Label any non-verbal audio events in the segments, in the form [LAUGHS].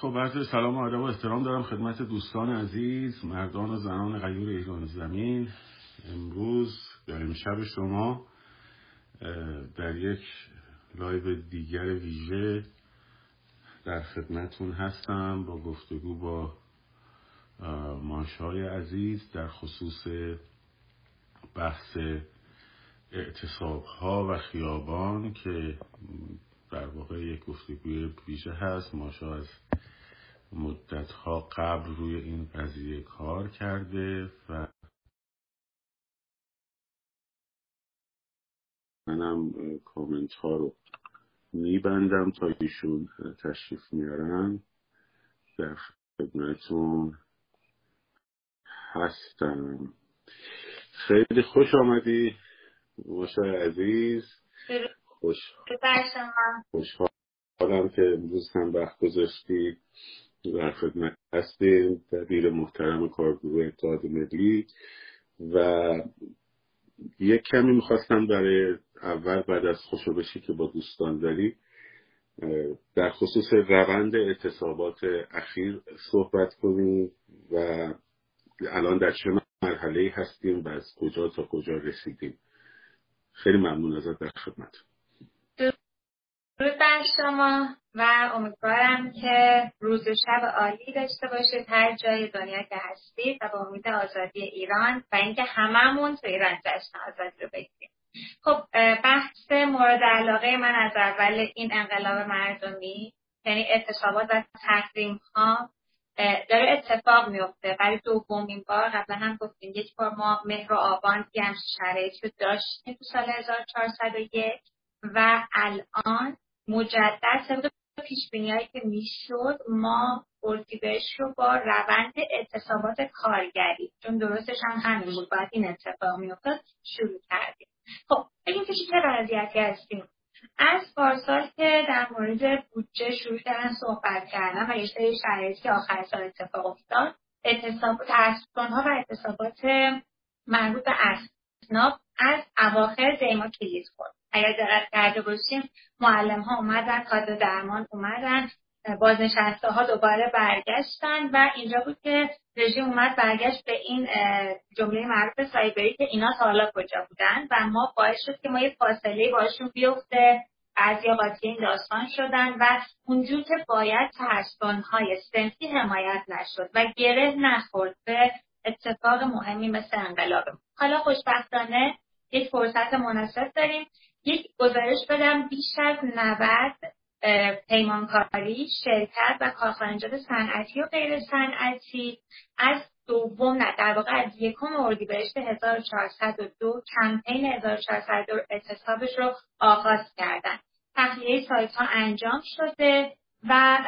خب عرض سلام و ادب و احترام دارم خدمت دوستان عزیز مردان و زنان غیور ایران زمین. امروز در امشب شما در یک لایو دیگر ویژه در خدمتون هستم با گفتگو با مانشای عزیز در خصوص بحث اعتصاب ها و خیابان که در واقع یک گفتگوی ویژه هست. ماشا از مدت ها قبل روی این قضیه کار کرده و منم کامنت ها رو میبندم تا ایشون تشریف میارن در خدمتون هستم. خیلی خوش آمدی ماشای عزیز. خوش خوشحالم که امروز هم وقت گذاشتی در خدمت هستیم. دبیر محترم کارگروه اتحاد ملی. و یک کمی می‌خواستم برای اول بعد از خوشبشی که با دوستان داری در خصوص روند اعتصابات اخیر صحبت کنیم و الان در چه مرحله هستیم و از کجا تا کجا رسیدیم. خیلی ممنون ازت در خدمت شما و امیدوارم که روز و شب عالی داشته باشید. هر جای دنیا که هستید و با امید آزادی ایران و اینکه هممون تو ایران جشن آزادی رو بگیریم. خب بحث مورد علاقه من از اول این انقلاب مردمی یعنی اعتصابات و تحریم ها داره اتفاق میفته برای دومین بار قبلا هم گفتیم یک بار ما مهر و آبان همچین شرایطی رو داشتیم تو سال 1401 و الان مجدد طبق پیش که می‌شد ما اردیبهشت رو با روند اعتصابات کارگری چون درستش هم همین بود باید این اتفاق میافتاد شروع کردیم. خب بگیم که چه وضعیتی هستیم. از پارسال که در مورد بودجه شروع کردن صحبت کردن و یه سری شرایطی که آخر سال اتفاق افتاد اعتصاب ها و اعتصابات مربوط به اسناب از اواخر دیما کلیز خورد اگر دقت کرده باشیم معلم ها اومدن کادر درمان اومدن بازنشسته ها دوباره برگشتن و اینجا بود که رژیم اومد برگشت به این جمله معروف سایبری که اینا تا حالا کجا بودن و ما باعث شد که ما یه فاصله باشون بیفته. بعضی قاطی این داستان شدن و اونجور که باید های سنفی حمایت نشد و گره نخورد به اتفاق مهمی مثل انقلاب. حالا خوشبختانه یک فرصت مناسب داریم یک گزارش بدم بیش از 90 پیمانکاری شرکت و کارخانجات صنعتی و غیر صنعتی. از دوم نه در واقع از یکم اردیبهشت 1402 کمپین 1402 اعتصابش رو آغاز کردن. تخلیه سایت ها انجام شده و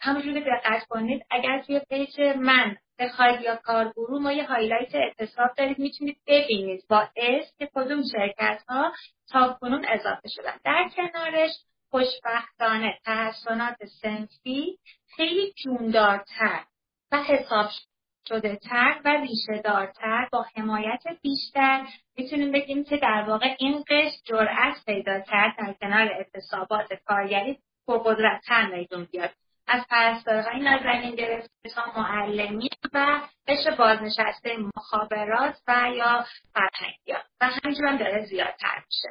همونجور که دقت کنید اگر توی page من بخواید یا کارگروه ما یه highlight اعتصاب دارید می‌تونید ببینید با اسم که کدوم شرکت ها تا کنون اضافه شدن. در کنارش خوشبختانه تحصنات صنفی خیلی جون‌دارتر و حساب شده تر و ریشه دارتر با حمایت بیشتر می‌تونیم بگیم که در واقع این قشر جرأت پیدا کرد در کنار اعتصابات کارگری پرقدرتتر میدون بیاد. از پرستارهای نازنین گرفته تا معلمی و قشر بازنشسته مخابرات و یا فرهنگیان و همینجور هم داره زیادتر میشه.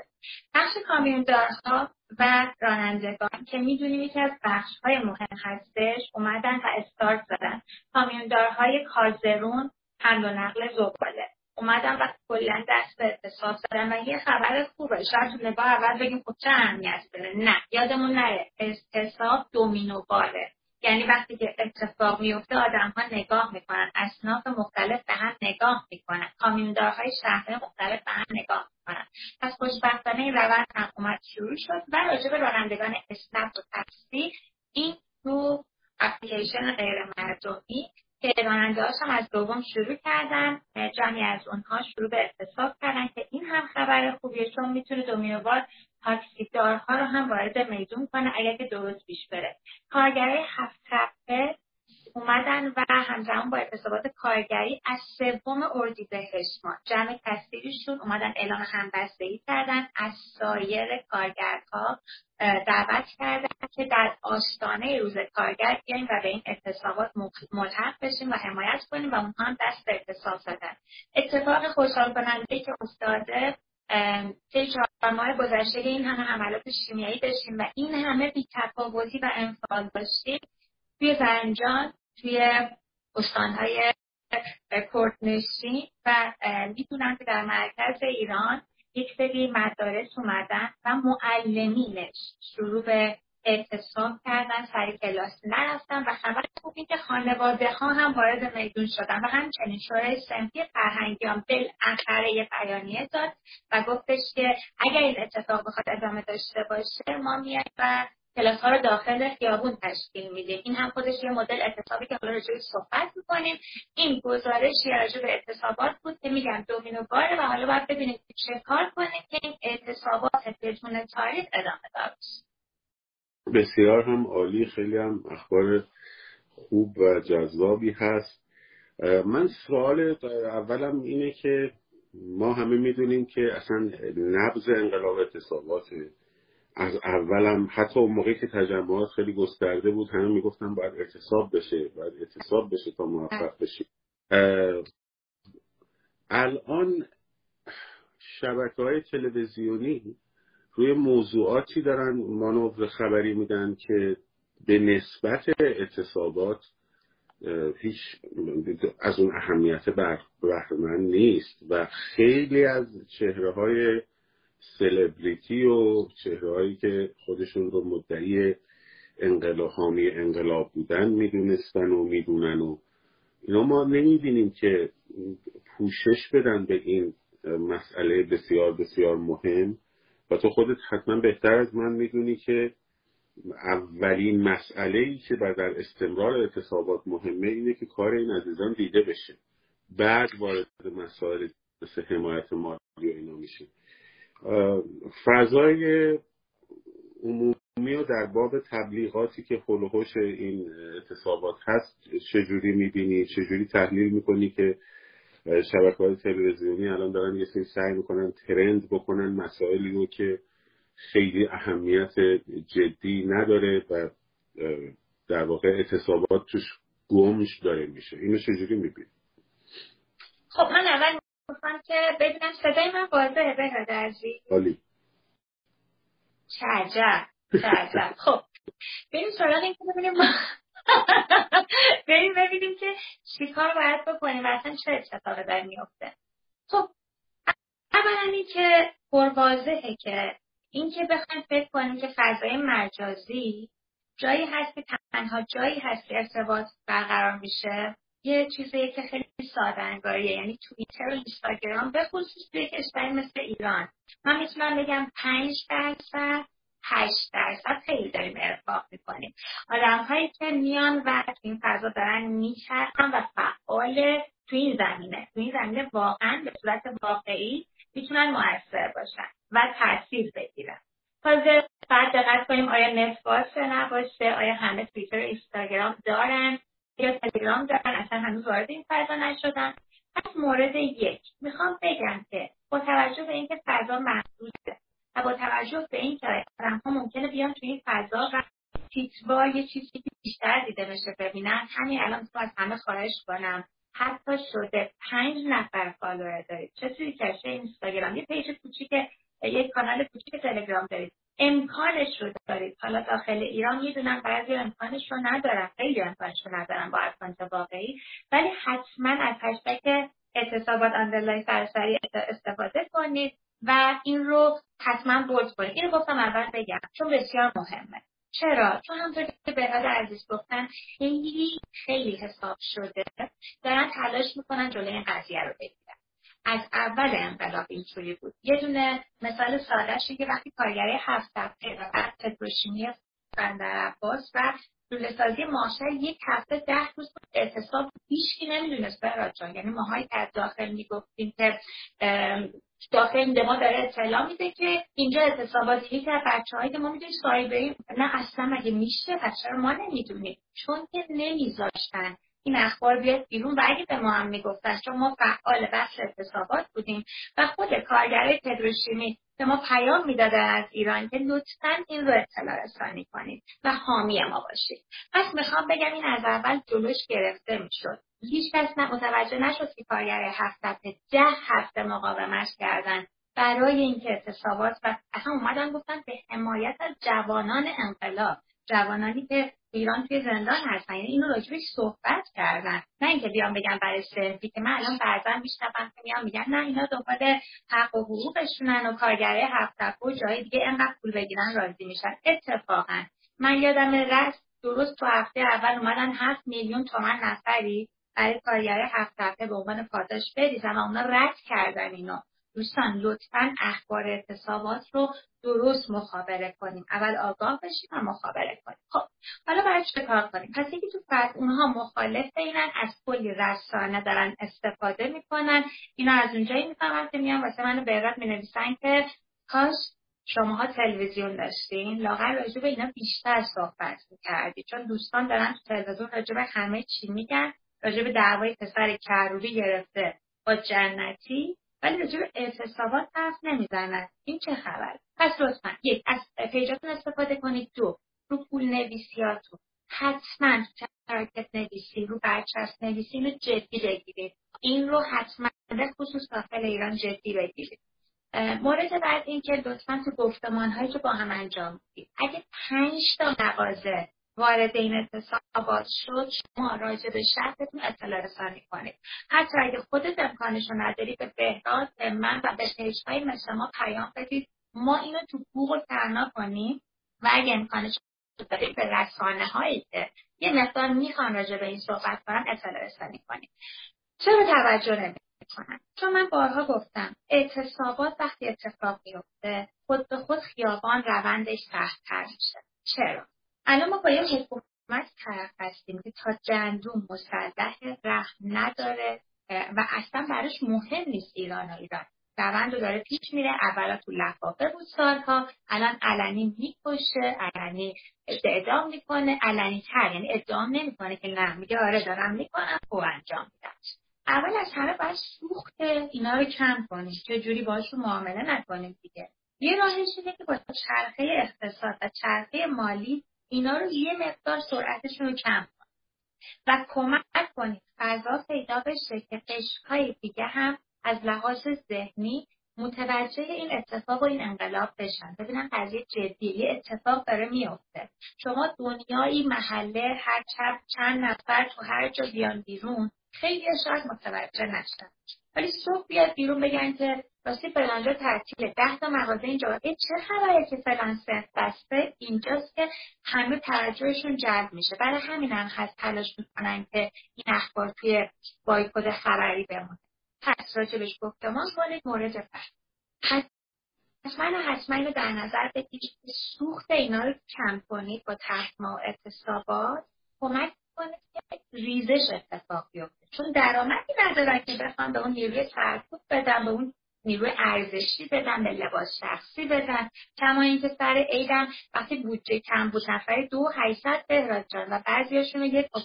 بخش کامیوندارها و رانندگان که می‌دونیم یکی از بخشهای مهم هستش اومدن و استارت زدن. کامیوندارهای کازرون حمل و نقل زباله. اومدن و کلا دست به اتصال دارن و یه خبر خوبه. شاید تو نگاه اول بگیم خب چه اهمیت داره. نه یادمون نره. اتصاب دومینو باره یعنی وقتی که اتفاق میفته آدم ها نگاه می‌کنن. اصناف مختلف به هم نگاه می‌کنن. کامیوندارهای شهر مختلف به هم نگاه می‌کنن. پس خوشبختانه این روند هم اومد شروع شد و راجع به رانندگان اسنپ و تکسی این تو اپلیکیشن غیر مردمی که راننده هم از دوم شروع کردن. جمعی از اونها شروع به اعتصاب کردن که این هم خبر خوبیه چون می‌تونه دومینوبار تاکسیدارها رو هم وارد میدون کنه اگر که درست پیش بره. کارگرای هفت اومدن و همزمان با اعتصابات کارگری از سوم اردیبهشت ما جمع تصویریشون اومدن اعلام همبستگی کردن از سایر کارگرها دعوت کردن که در آستانه روز کارگر بیایم و به این اعتصابات ملحق بشیم و حمایت کنیم و اونها هم دست به اعتصاب زدن اتفاق خوشحال کننده که افتاده طی چهار ماه گذشته این همه حملات شیمیایی داشتیم و این همه بیتفاوتی و انفعال داشتیم. توی زنجان توی استانهای کردنشین و می‌دونم که در مرکز ایران یک سری مدارس اومدن و معلمینش شروع به اعتصاب کردن سر کلاس نرفتن و خبر خوب این که خانواده ها هم وارد میدون شدن و همچنین شورای سنفی فرهنگی هم بالاخره یه بیانیه داد و گفتش که اگر این اتفاق بخواد ادامه داشته باشه ما میایم و کلاس ها رو داخل خیابون تشکیل میدیم. این هم خودش یه مدل اعتصابی که حالا راجعش صحبت می‌کنیم. این گزارش راجع به اعتصابات بود که میگم دومینو باره و حالا باید ببینیم چه کار کنیم که این اعتصابات بدون تاریخ ادامه دار بسیار هم عالی. خیلی هم اخبار خوب و جذابی هست. من سوال اولم اینه که ما همه می‌دونیم که اصلا نبز انقلاب اعتصابات از اولم حتی اون موقعی که تجمعات خیلی گسترده بود همه می‌گفتن باید اعتصاب بشه باید اعتصاب بشه تا موفق بشیم. الان شبکه های تلویزیونی روی موضوعاتی دارن مانور خبری میدن که به نسبت اعتصابات هیچ از اون اهمیت بهرمند نیست و خیلی از چهره های سلبریتی و چهرههایی که خودشون رو مدعی انقلاب حامی انقلاب بودن می‌دونستن و می‌دونن و اینا. ما نمی‌بینیم که پوشش بدن به این مسئله بسیار بسیار مهم. و تو خودت حتما بهتر از من می‌دونی که اولین مسئله ای که در استمرار اعتصابات مهمه اینه که کار این عزیزان دیده بشه. بعد وارد مسائل مثل حمایت مالی و اینا میشه. فضای عمومی و در باب تبلیغاتی که خلوهوش این اعتصابات هست چجوری می‌بینی؟ چجوری تحلیل می‌کنی که شبکه های تلویزیونی الان دارن یه سری سعی می‌کنن ترند بکنن مسائلی رو که خیلی اهمیت جدی نداره و در واقع اعتصابات توش گمش داره میشه. اینو چجوری می‌بینی؟ خب من اول می‌خوام که ببینم صدای من واضحه به درزی عالی. چه عجب [LAUGHS] خب بریم سراغ این که ببینیم [LAUGHS] بریم ببینیم که چیکار باید بکنیم و اصلا چه اتفاقی در میفته خب اولا این که پروازهه که این که بخوایم فکر کنیم که فضای مجازی جایی هست که تنها جایی هست که ارتباط برقرار میشه. یه چیزی که خیلی ساده انگاریه یعنی توییتر و اینستاگرام به خصوص توی کشوری مثل ایران. من می‌تونم بگم پنج درصد هشت درصد خیلی داریم ارفاق می‌کنیم. آدم هایی که میان و تو این فضا دارن میچرخن و فعال تو این زمینه. تو این زمینه واقعا به صورت واقعی می‌تونن موثر باشن و تاثیر بگیرن. تازه بعد دقت کنیم آیا نت باشه نباشه آیا همه تویتر و اینستاگرام دارن؟ یا تلگرام دارن اصلا هنوز وارد این فضا نشدن. پس مورد یک می‌خوام بگم که با توجه به اینکه فضا محدوده و با توجه به اینکه ها ممکنه بیان توی این فضا و تیتروار یه چیزی بیشتر دیده بشه ببینن همین الان تو از همه خواهش کنم. حتی شده پنج نفر follower دارید. چه توی کشه اینستاگرام یه page کوچیک یک کانال کوچیک تلگرام دارید. امکانش رو دارید. حالا داخل ایران می‌دونم بعضی امکانش رو ندارن. خیلی امکانش رو ندارن با account واقعی. ولی حتما از hashtag اعتصابات آندرلای سرسری استفاده کنید و این رو حتما بولد کنید. این رو گفتم اول بگم چون بسیار مهمه. چرا؟ چون همطور که براد عزیز گفتن خیلی خیلی حساب شده. دارن تلاش می‌کنن جلوی این قضیه رو بگیرن. از اول انقلاب اینطوری بود. یه دونه مثال سادهش که وقتی کارگری هفت هفته و بعد پتروشیمی بندر عباس و سازی ماشر یک هفته ده روز بود اعتصاب هیچکی نمی‌دونست براد جان یعنی ماهایی که از داخل می‌گفتیم که داخل ما داره اطلاع میده که اینجا اعتصاباتی که بچه که ما می‌دونیم سایبری نه اصلا مگه میشه؟ پس چرا ما نمی‌دونیم. چون که نمیذاشتن. این اخبار بیاد بیرون و اگه به ما هم می‌گفتن چون ما فعال بخش اعتصابات بودیم و خود کارگرای پتروشیمی به ما پیام می‌دادن از ایران که لطفا این رو اطلاع رسانی کنید و حامی ما باشید. پس می‌خوام بگم این از اول جلوش گرفته می‌شد. هیچ کس متوجه نشد که کارگر هفت ده هفته مقاومت کردن برای اینکه اعتصابات و اصلا اومدن گفتن به حمایت از جوانان انقلاب جوانانی که ایران توی زندان هستن. یعنی اینو راجبش صحبت کردن. نه اینکه بیان بگن برای سلفی که من الان بعضا میشنوم که میان میگن نه اینا دنبال حق و حقوقشونن و کارگره هفت و جای دیگه انقدر پول بگیرن راضی میشن. اتفاقا. من یادم رست درست تو هفته اول اومدن هفت میلیون تومن نفری برای کارگره هفت هفته به عنوان پاداش بریزن و اونا رد کردن اینو. دوستان لطفا اخبار اعتصابات رو درست مخابره کنیم. اول آگاه بشیم و مخابره کنیم. خب حالا باید چه کار کنیم؟ پس یکی تو فرد اونها مخالف اینن از کلی رسانه دارن استفاده می‌کنن. اینا از اونجایی می‌فهمن که میان واسه به می می‌نویسن که کاش شماها تلویزیون داشتین. لاغر راجع به اینا بیشتر صحبت می‌کردی. چون دوستان دارن تو تلویزیون راجع به همه چی میگن. راجع به دعوای پسر کروبی گرفته با جنتی. ولی راجع به اعتصابات حرف نمی‌زنن این چه خبر؟ پس لطفا یک از پیجاتون استفاده کنید. دو رو پول نویسیاتون حتما شراکت نویسی رو برچسب نویسی رو جدی بگیرید. این رو حتما خصوص داخل ایران جدی بگیرید. مورد بعد این که لطفا تو گفتمان هایی که با هم انجام می‌دید. اگه پنج تا مغازه وارد این اتصابات شد شما راجع به شرطتون اطلاع رسانی کنید حتی اگه خودت امکانش رو نداری به بهداد به من و به پیجهای مثل ما پیام بدید. ما اینو تو گوگل ترنا کنیم و اگه امکانش داریم به رسانه هایی که یه مقدار می‌خوان راجع به این صحبت کنن اطلاع رسانی کنیم چرا توجه نمی‌کنن چون من بارها گفتم اعتصابات وقتی اتفاق میفته خود به خود خیابان روندش سختتر میشه. چرا؟ الان ما با یه حکومت طرف هستیم که تا جندوم مسلح رحم نداره و اصلا براش مهم نیست ایران و ایران. روند رو داره پیش میره. اولا تو لفافه بود سالها. الان علنی می‌کشه علنی اعدام می‌کنه. علنی تر یعنی ادعام نمی‌کنه که نه میگه آره دارم می‌کنم خوب انجام میدم. اول از همه باید سوخت اینا رو کم کنیم. چه جوری باشون معامله نکنیم دیگه. یه راهش اینه که با چرخه اقتصاد و چرخه مالی اینا رو یه مقدار سرعتشون رو کم کنید. و کمک کنید فضا پیدا بشه که قشقهای دیگه هم از لحاظ ذهنی متوجه این اتفاق و این انقلاب بشن. ببینن قضیه جدی اتفاق داره میفته شما دنیایی محله هر چند نفر تو هر جا بیان بیرون خیلی شاید متوجه نشن. ولی صبح بیاد بیرون بگن که راستی فلانجا تعطیل ده تا مغازه اینجا. چه خبره که فلان سنف بسته اینجاست که همه توجهشون جلب میشه. برای همین هم هست تلاش می‌کنن که این اخبار توی بایکود خبری بمونه. پس راجبش گفتمان کنید مورد بعد حتما حتما اینو در نظر بگیرید سوخت اینا رو کم کنید با تحما و اعتصابات کمک کنید که ریزش اتفاق بیفته. چون درآمدی ندارن که بخوام به اون نیروی سرکوب بدم به اون نیروی ارزشی بدن به لباس شخصی بدن. کما اینکه سر عیدم وقتی بودجه کم بود نفر دو هیصد بهراد جان و بعضیاشون رو یک با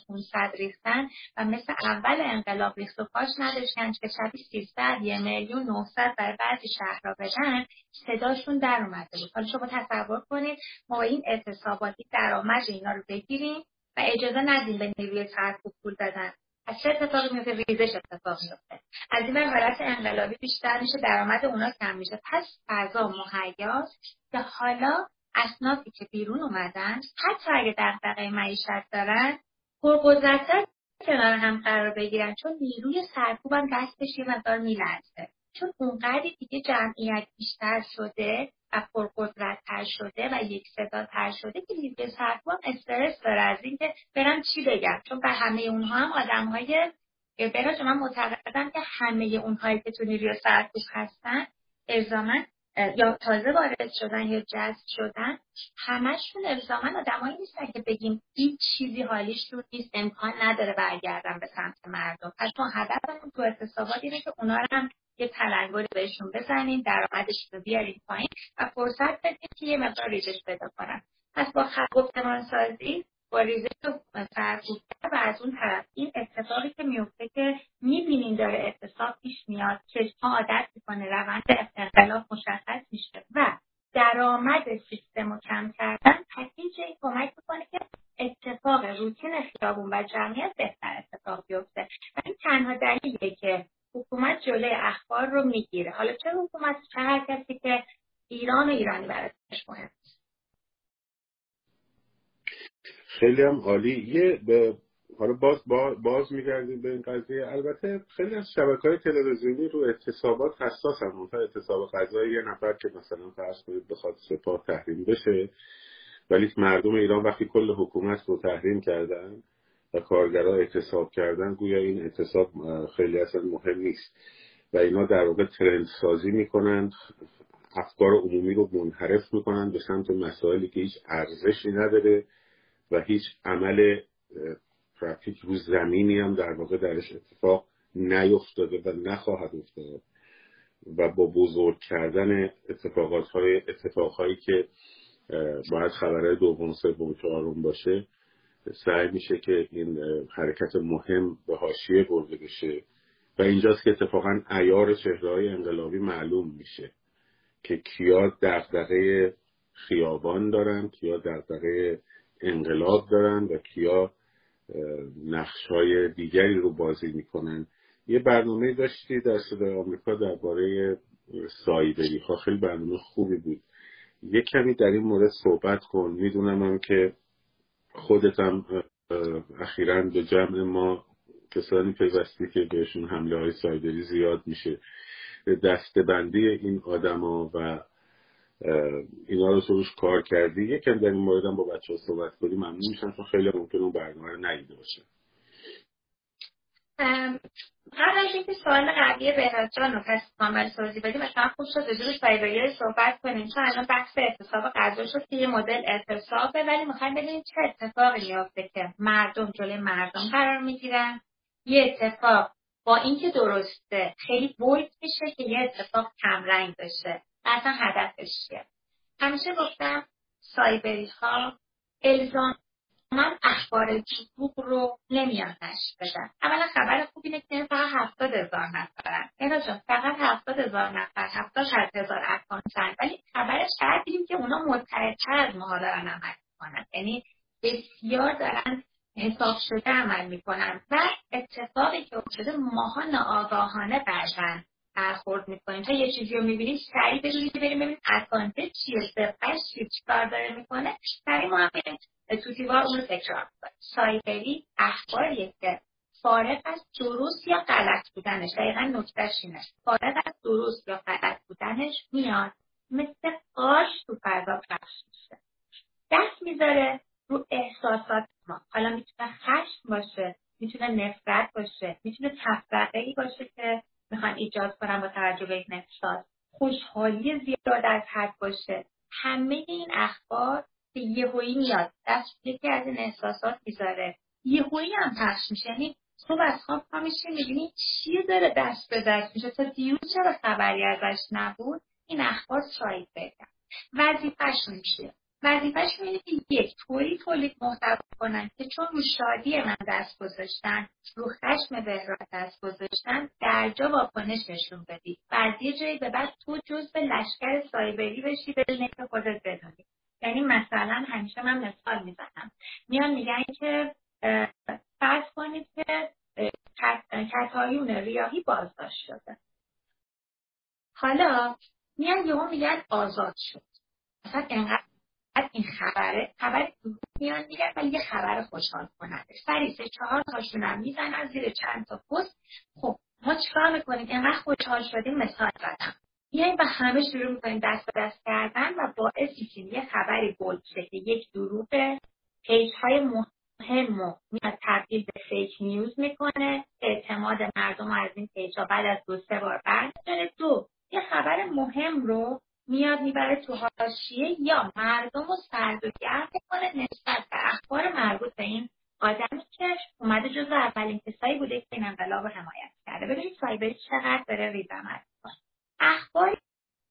ریختن و مثل اول انقلاب ریخت و پاش نداشتن که شبی سیصد یه میلیون نهصد برای بعضی شهرها بدن صداشون در اومده بود. حالا شما تصور کنید ما این اعتصاباتی درآمد اینا رو بگیریم و اجازه ندیم به نیروی سرکوب پول بدن از چه اتفاقی میفته؟ ریزش اتفاق میفته. از این حالت انقلابی بیشتر میشه درآمد اونا کم میشه. پس فضا مهیاست که حالا اصنافی که بیرون اومدن حتی اگه دغدغه معیشت دارن پرقدرتتر کنار هم قرار بگیرن. چون نیروی سرکوبم دستش یه مقدار میلرزه. چون اونقدری دیگه جمعیت بیشتر شده و پرقدرتتر شده و یک تر شده که نیروی سرکوب استرس داره از اینکه برم چی بگم. چون به همه اونها هم آدم های من معتقدم که همه اونهایی که تو نیروی سرکوب هستن الزاما یا تازه وارد شدن یا جذب شدن همشون الزاما آدمایی نیستن که بگیم هیچ چیزی حالیش رو نیست امکان نداره برگردن به سمت مردم. پس ما هدفمون تو اعتصابات اینه که اونا هم یه تلنگری بهشون بزنیم درآمدش رو بیاریم پایین و فرصت بدیم که یه مقدار ریزش پیدا کنن. پس با گفتمان سازی با ریزش فرسودتر و از اون طرف این اتفاقی که میفته که می‌بینین داره اعتصاب پیش میاد چشمها عادت می‌کنه روند انقلاب مشخص میشه و درآمد سیستم رو کم کردن پکیج این کمک می‌کنه که اتفاق روتین خیابون و جمعیت بهتر اتفاق بیفته. و این تنها دلیلیه که حکومت جلوی اخبار رو می‌گیره. حالا چه حکومت؟ چه هر کسی که ایران و ایرانی برایش مهم خیلی هم عالی. یه به حالا باز باز میگردیم به این قضیه. البته خیلی از شبکه های تلویزیونی رو اعتصابات حساس هم منتها اعتصاب غذای یه نفر که مثلا فرض کنید بخواد سپاه تحریم بشه ولی مردم ایران وقتی کل حکومت رو تحریم کردن و کارگرها اعتصاب کردن گویا این اعتصاب خیلی اصلا مهم نیست. و اینا در واقع ترند سازی می‌کنن افکار عمومی رو منحرف می‌کنن به سمت مسائلی که هیچ ارزشی نداره. و هیچ عمل پرکتیک رو زمینی هم در واقع درش اتفاق نیفتاده و نخواهد افتاد و با بزرگ کردن اتفاقات های اتفاق هایی که باید خبرهای دوم سوم چهارم باشه سعی میشه که این حرکت مهم به حاشیه برده بشه و اینجاست که اتفاقا ایار چهره انقلابی معلوم میشه که کیا دغدغه خیابان دارن کیا دغدغه انقلاب دارن و کیا نقش های دیگری رو بازی می‌کنن. یه برنامه داشتی در صدای آمریکا درباره سایبری. ها خیلی برنامه خوبی بود. یه کمی در این مورد صحبت کن. می‌دونم هم که خودتم اخیرا به جمع ما کسانی پیوستی که بهشون حمله های سایبری زیاد میشه دستبندی این آدما و اینا رو روش کار کردی. یکم در این موردم با بچه ها صحبت کنی ممنون میشن چون خیلی ممکن اون برنامه رو ندیده باشه. قبل از اینکه سوال قبلی بهراد جان رو پس کامل توضیح بدیم مثلا خوب شد راجع به صحبت کنیم. چون الان بحث اعتصاب غذا شد که یه مدل اعتصابه ولی می‌خوایم ببینیم چه اتفاقی میافته که مردم جلوی مردم قرار می‌گیرن. یه اتفاق با اینکه درسته خیلی بولد میشه که یه اتفاق کمرنگ بشه. اصلا هدفش چیه؟ همیشه گفتم سایبری ها الزام من اخبار دروغ رو نمیان نشر بدن اولا خبر خوب اینه که فقط هفتاد هزار نفرن. اینا جان فقط هفتاد هزار نفر هفتاد هزار اکانتن ولی خبرش کردیم که اونا متحدتر از ماها دارن عمل می‌کنن. یعنی بسیار دارن حساب شده عمل می‌کنن. و اتفاقی که افتاده ماها ناآگاهانه بعدن برخورد می‌کنیم. تا یه چیزی رو می‌بینیم سریع بدونید بریم ببینیم اکانته چیه سرقش چیه چیکار داره می‌کنه. سریع ما هم تو دیوار اون رو تکرار می‌کنیم. سایبری اخباریه که فارغ از درست یا غلط بودنش دقیقا نکتهش اینه فارغ از درست یا غلط بودنش میاد مثل قاش تو فضا پخش میشه. دست می‌ذاره رو احساسات ما. حالا می‌تونه خشم باشه می‌تونه نفرت باشه می‌تونه تفرقه ای باشه که می‌خوان ایجاد کنن با توجه به این احساس خوشحالی زیاد از حد باشه. همه این اخبار که یهویی میاد. دست یکی از این احساسات می‌ذاره. یهویی هم پخش میشه. یعنی صبح از خواب پا میشه می‌بینی چیه داره دست به دست میشه. تا دیروز چرا خبری ازش نبود؟ این اخبار شاید بگم. وظیفهشون چیه؟ وظیفهش اینه که یک طوری تولید محتوا کنن که چون رو شادی من دست گذاشتن رو خشم بهراد دست گذاشتن در جا واکنش نشون بدی. و از یه جایی به بعد تو جز به لشکر سایبری بشی به که خودت بدونی. یعنی مثلا همیشه من مثال می‌زنم. میان میگن که فرض کنید که کتایون ریاهی بازداشت شده. حالا میان یهو میگن آزاد شد. مثلا انقدر این خبره خبر میان میگن ولی یه خبر خوشحال کننده. سری سه چهار تاشون هم می‌زنن زیر چند تا پست. خب ما چیکار می‌کنیم؟ اینقدر خوشحال شدیم مثال زدم. میایم و همه شروع می‌کنیم دست به دست کردن و باعث میشیم یه خبری بولد که یک دروغ page های مهم رو میاد تبدیل به fake news می‌کنه. اعتماد مردم از این page بعد از دو سه بار برمیداره دو یه خبر مهم رو میاد می‌بره تو حاشیه یا مردم رو سرد و گرم کنه نسبت به اخبار مربوط به این آدمی که اومده جز اولین کسایی بوده که این انقلاب حمایت کرده. ببینید سایبری چقدر داره ریز میاد اخباری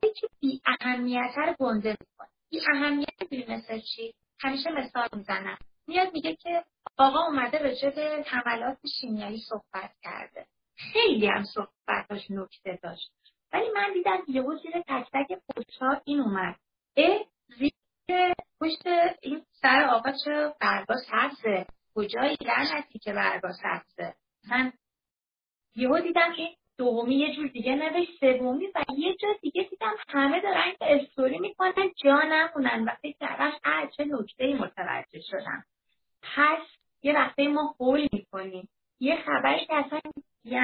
که بی اهمیت رو گنده می‌کنه. بی اهمیت بی مثل چی؟ همیشه مثال می‌زنم. میاد میگه که آقا اومده به حملات شیمیایی صحبت کرده. خیلی هم صحبتاش نکته داشت. ولی من دیدم یهو زیر تک تک پستها این اومد. اه زیر پشت این سر آقا چرا برگا سبزه کجایی لعنتی که برگا سبزه من یهو دیدم که دومی یه جور دیگه نوشت سومی و یه جا دیگه دیدم همه دارن استوری می‌کنن جا نمونن و فکر کردم چه نکته متوجه شدم. پس یه وقته ما حول می‌کنیم. یه خبری که اصلا یه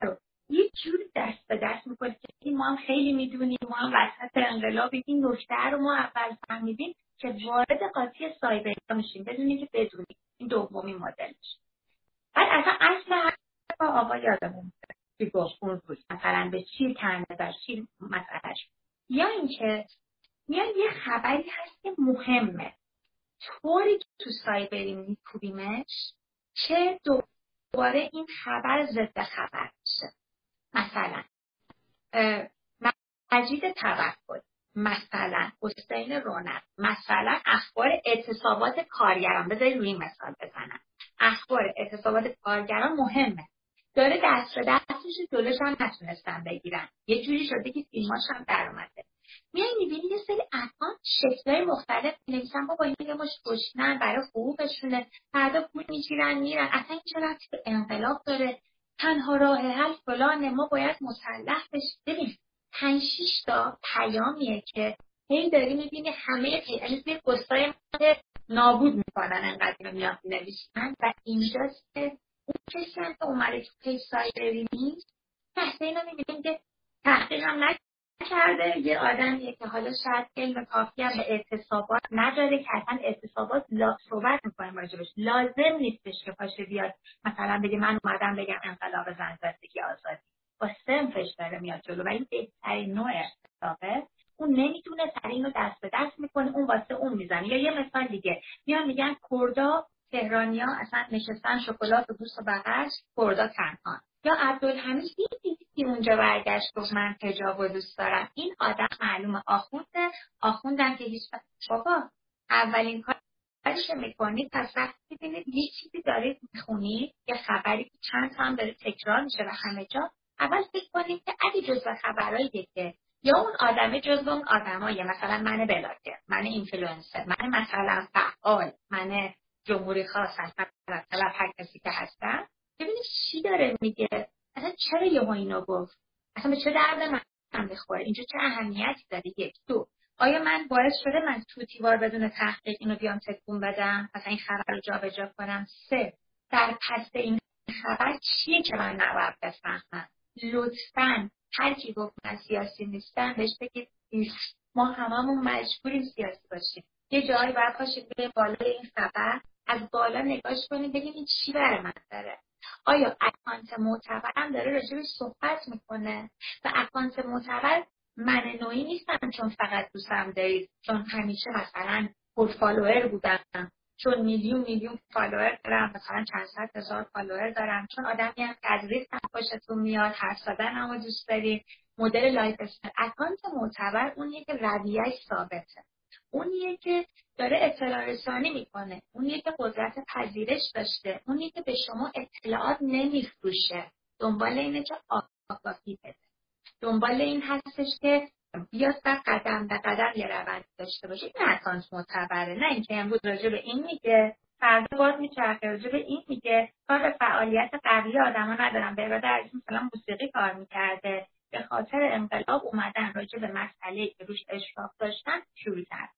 رو یه جوری دست به دست می‌کنه که ما هم خیلی می‌دونیم ما هم وسط انقلاب این نکته رو ما اول فهمیدیم که وارد قاطی سایبری میشیم بدونیم که بدونیم این دومی مدلش. بعد اصلا اصل با آقا یادمون که گفت اون روز مثلا به چی کنده در چی مسئلهش یا اینکه میان یه خبری هست که مهمه. طوری که تو سایبری میکوبیمش چه دوباره این خبر ضد خبر. مثلا مجید توکل مثلا حسین رونق مثلا اخبار اعتصابات کارگران. بذارید روی مثال بزنم. اخبار اعتصابات کارگران مهمه. داره دست به دستش جلوش هم نتونستن بگیرن. یه جوری شده که فیلماش هم در اومده. میای می‌بینی یه سری account شکلهای مختلف نویسن بابا این میگه مش گشنن برای حقوقشونه فردا پول می‌گیرن میرن. اصلا این چرا به انقلاب داره؟ تنها راه حل فلانه ما باید مسلح بشیم ببین پنج تا پیامیه که هی داری می‌بینی همه یعنی پستای نابود می‌کنن انقدر اینو میاد نویسن و اینجاست که اون کسی هم که اومده تو page سایبری نیست تحته اینو می‌بینیم که تحقیق هم کرده. یه آدمیه که حالا شاید علم کافی هم به اعتصابات نداره که اصلا اعتصابات لا صحبت می‌کنیم راجبش. لازم نیستش که پاشه بیاد مثلا بگه من اومدم بگم انقلاب زن زندگی آزادی. با سنفش داره میاد جلو و این بهترین نوع اعتصابه. اون نمی‌تونه سر اینو دست به دست می‌کنه اون واسه اون می‌زنه. یا یه مثال دیگه. میان میگن کردا تهرانیا اصلا نشستن شکلات و بوس و بغش کردا تنها. یا عبدالحمید دیدی اونجا برگشت گفت من و دوست دارم. این آدم معلوم آخونده. آخوندن که هیچ بابا اولین کاری که می‌کنید پس وقتی ببینید یه چیزی دارید می‌خونید یه خبری که چند تا هم داره تکرار میشه و همه جا اول فکر کنید که اگه جزو خبرهایی که یا اون آدمه جزو اون آدمایی مثلا من بلاگر من اینفلوئنسر من مثلا فعال من جمهوری خاص هستم مثلا هر کسی که هستم. ببینید چی داره میگه؟ اصلا چرا یهو اینو گفت؟ اصلا به چه درد من می‌خوره؟ اینجا چه اهمیتی داره؟ یک دو. آیا من باعث شده من تو تیوار بدون تحقیق اینو بیام تکون بدم؟ مثلا این خبر رو جابجا کنم؟ سه. در پس این خبر چیه که من نباید بفهمم؟ لطفا. هر کی گفت من سیاسی نیستم بهش بگید ما هممون مجبوریم سیاسی باشیم. یه جایی باید پاشید به بالای این خبر از بالا نگاش کنید این چی برای من داره؟ آیا account معتبرم داره راجبش صحبت می‌کنه؟ و account معتبر من نوعی نیستم چون فقط دوستم دارید چون همیشه مثلا پر follower بودم چون میلیون میلیون follower دارم مثلا چند صد هزار follower دارم چون آدمی هم که از خوشتون میاد حرف زدن دوست دارید. مدل lifestyle account معتبر اونیه که رویه‌ش ثابته. اونیه که داره اطلاع رسانی می‌کنه. اونیه که قدرت پذیرش داشته. اونیه که به شما اطلاعات نمیفروشه. دنبال اینه که آگاهی بده. دنبال این هستش که بیاد و قدم به قدم یه روند داشته باشه. این account معتبره. نه اینکه امروز راجع به این میگه فردا باز میچرخه راجع به این میگه. کار فعالیت قبلی آدما ندارم به از مثلا موسیقی کار می‌کرده. به خاطر انقلاب اومدن راجع به مسئله که روش اشراف داشتن شروع کرد.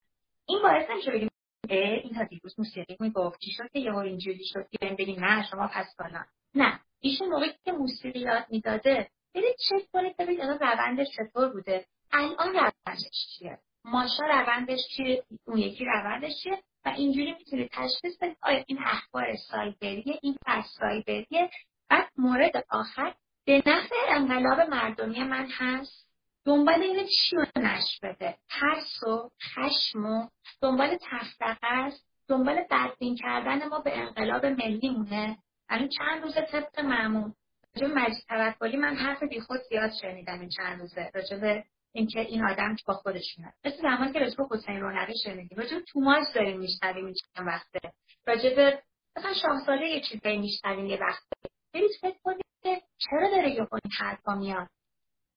این باعث نمیشه بگیم این تا دیروز موسیقی می‌گفت چی شد که یهو اینجوری شد که بگیم نه شما پس فلان نه ایشون موقعی که موسیقی یاد می‌داده برید چک کنید ببینید روندش چطور بوده. الان روندش چیه؟ ماشا روندش چیه؟ اون یکی روندش چیه؟ و اینجوری می‌تونید تشخیص بدید آیا این اخبار سایبریه این پس سایبریه؟ و مورد آخر به نفع انقلاب مردمی من هست. دنبال این چی رو نش بده؟ ترس و خشم و دنبال تفرقه است دنبال بدبین کردن ما به انقلاب ملی مونه الان چند روز طبق معمول. راجب مجید توکلی من حرف بیخود زیاد شنیدم این چند روزه. راجب اینکه این آدم با خودشونه. مثل زمانی که راجب حسین رونقی شنیدیم. راجب توماس داریم میشنویم این چند وقته. راجب مثلا شاهزاده یه چیزایی میشنویم یه وقته. برید فکر کنید که چرا داره یه این حرفا میاد؟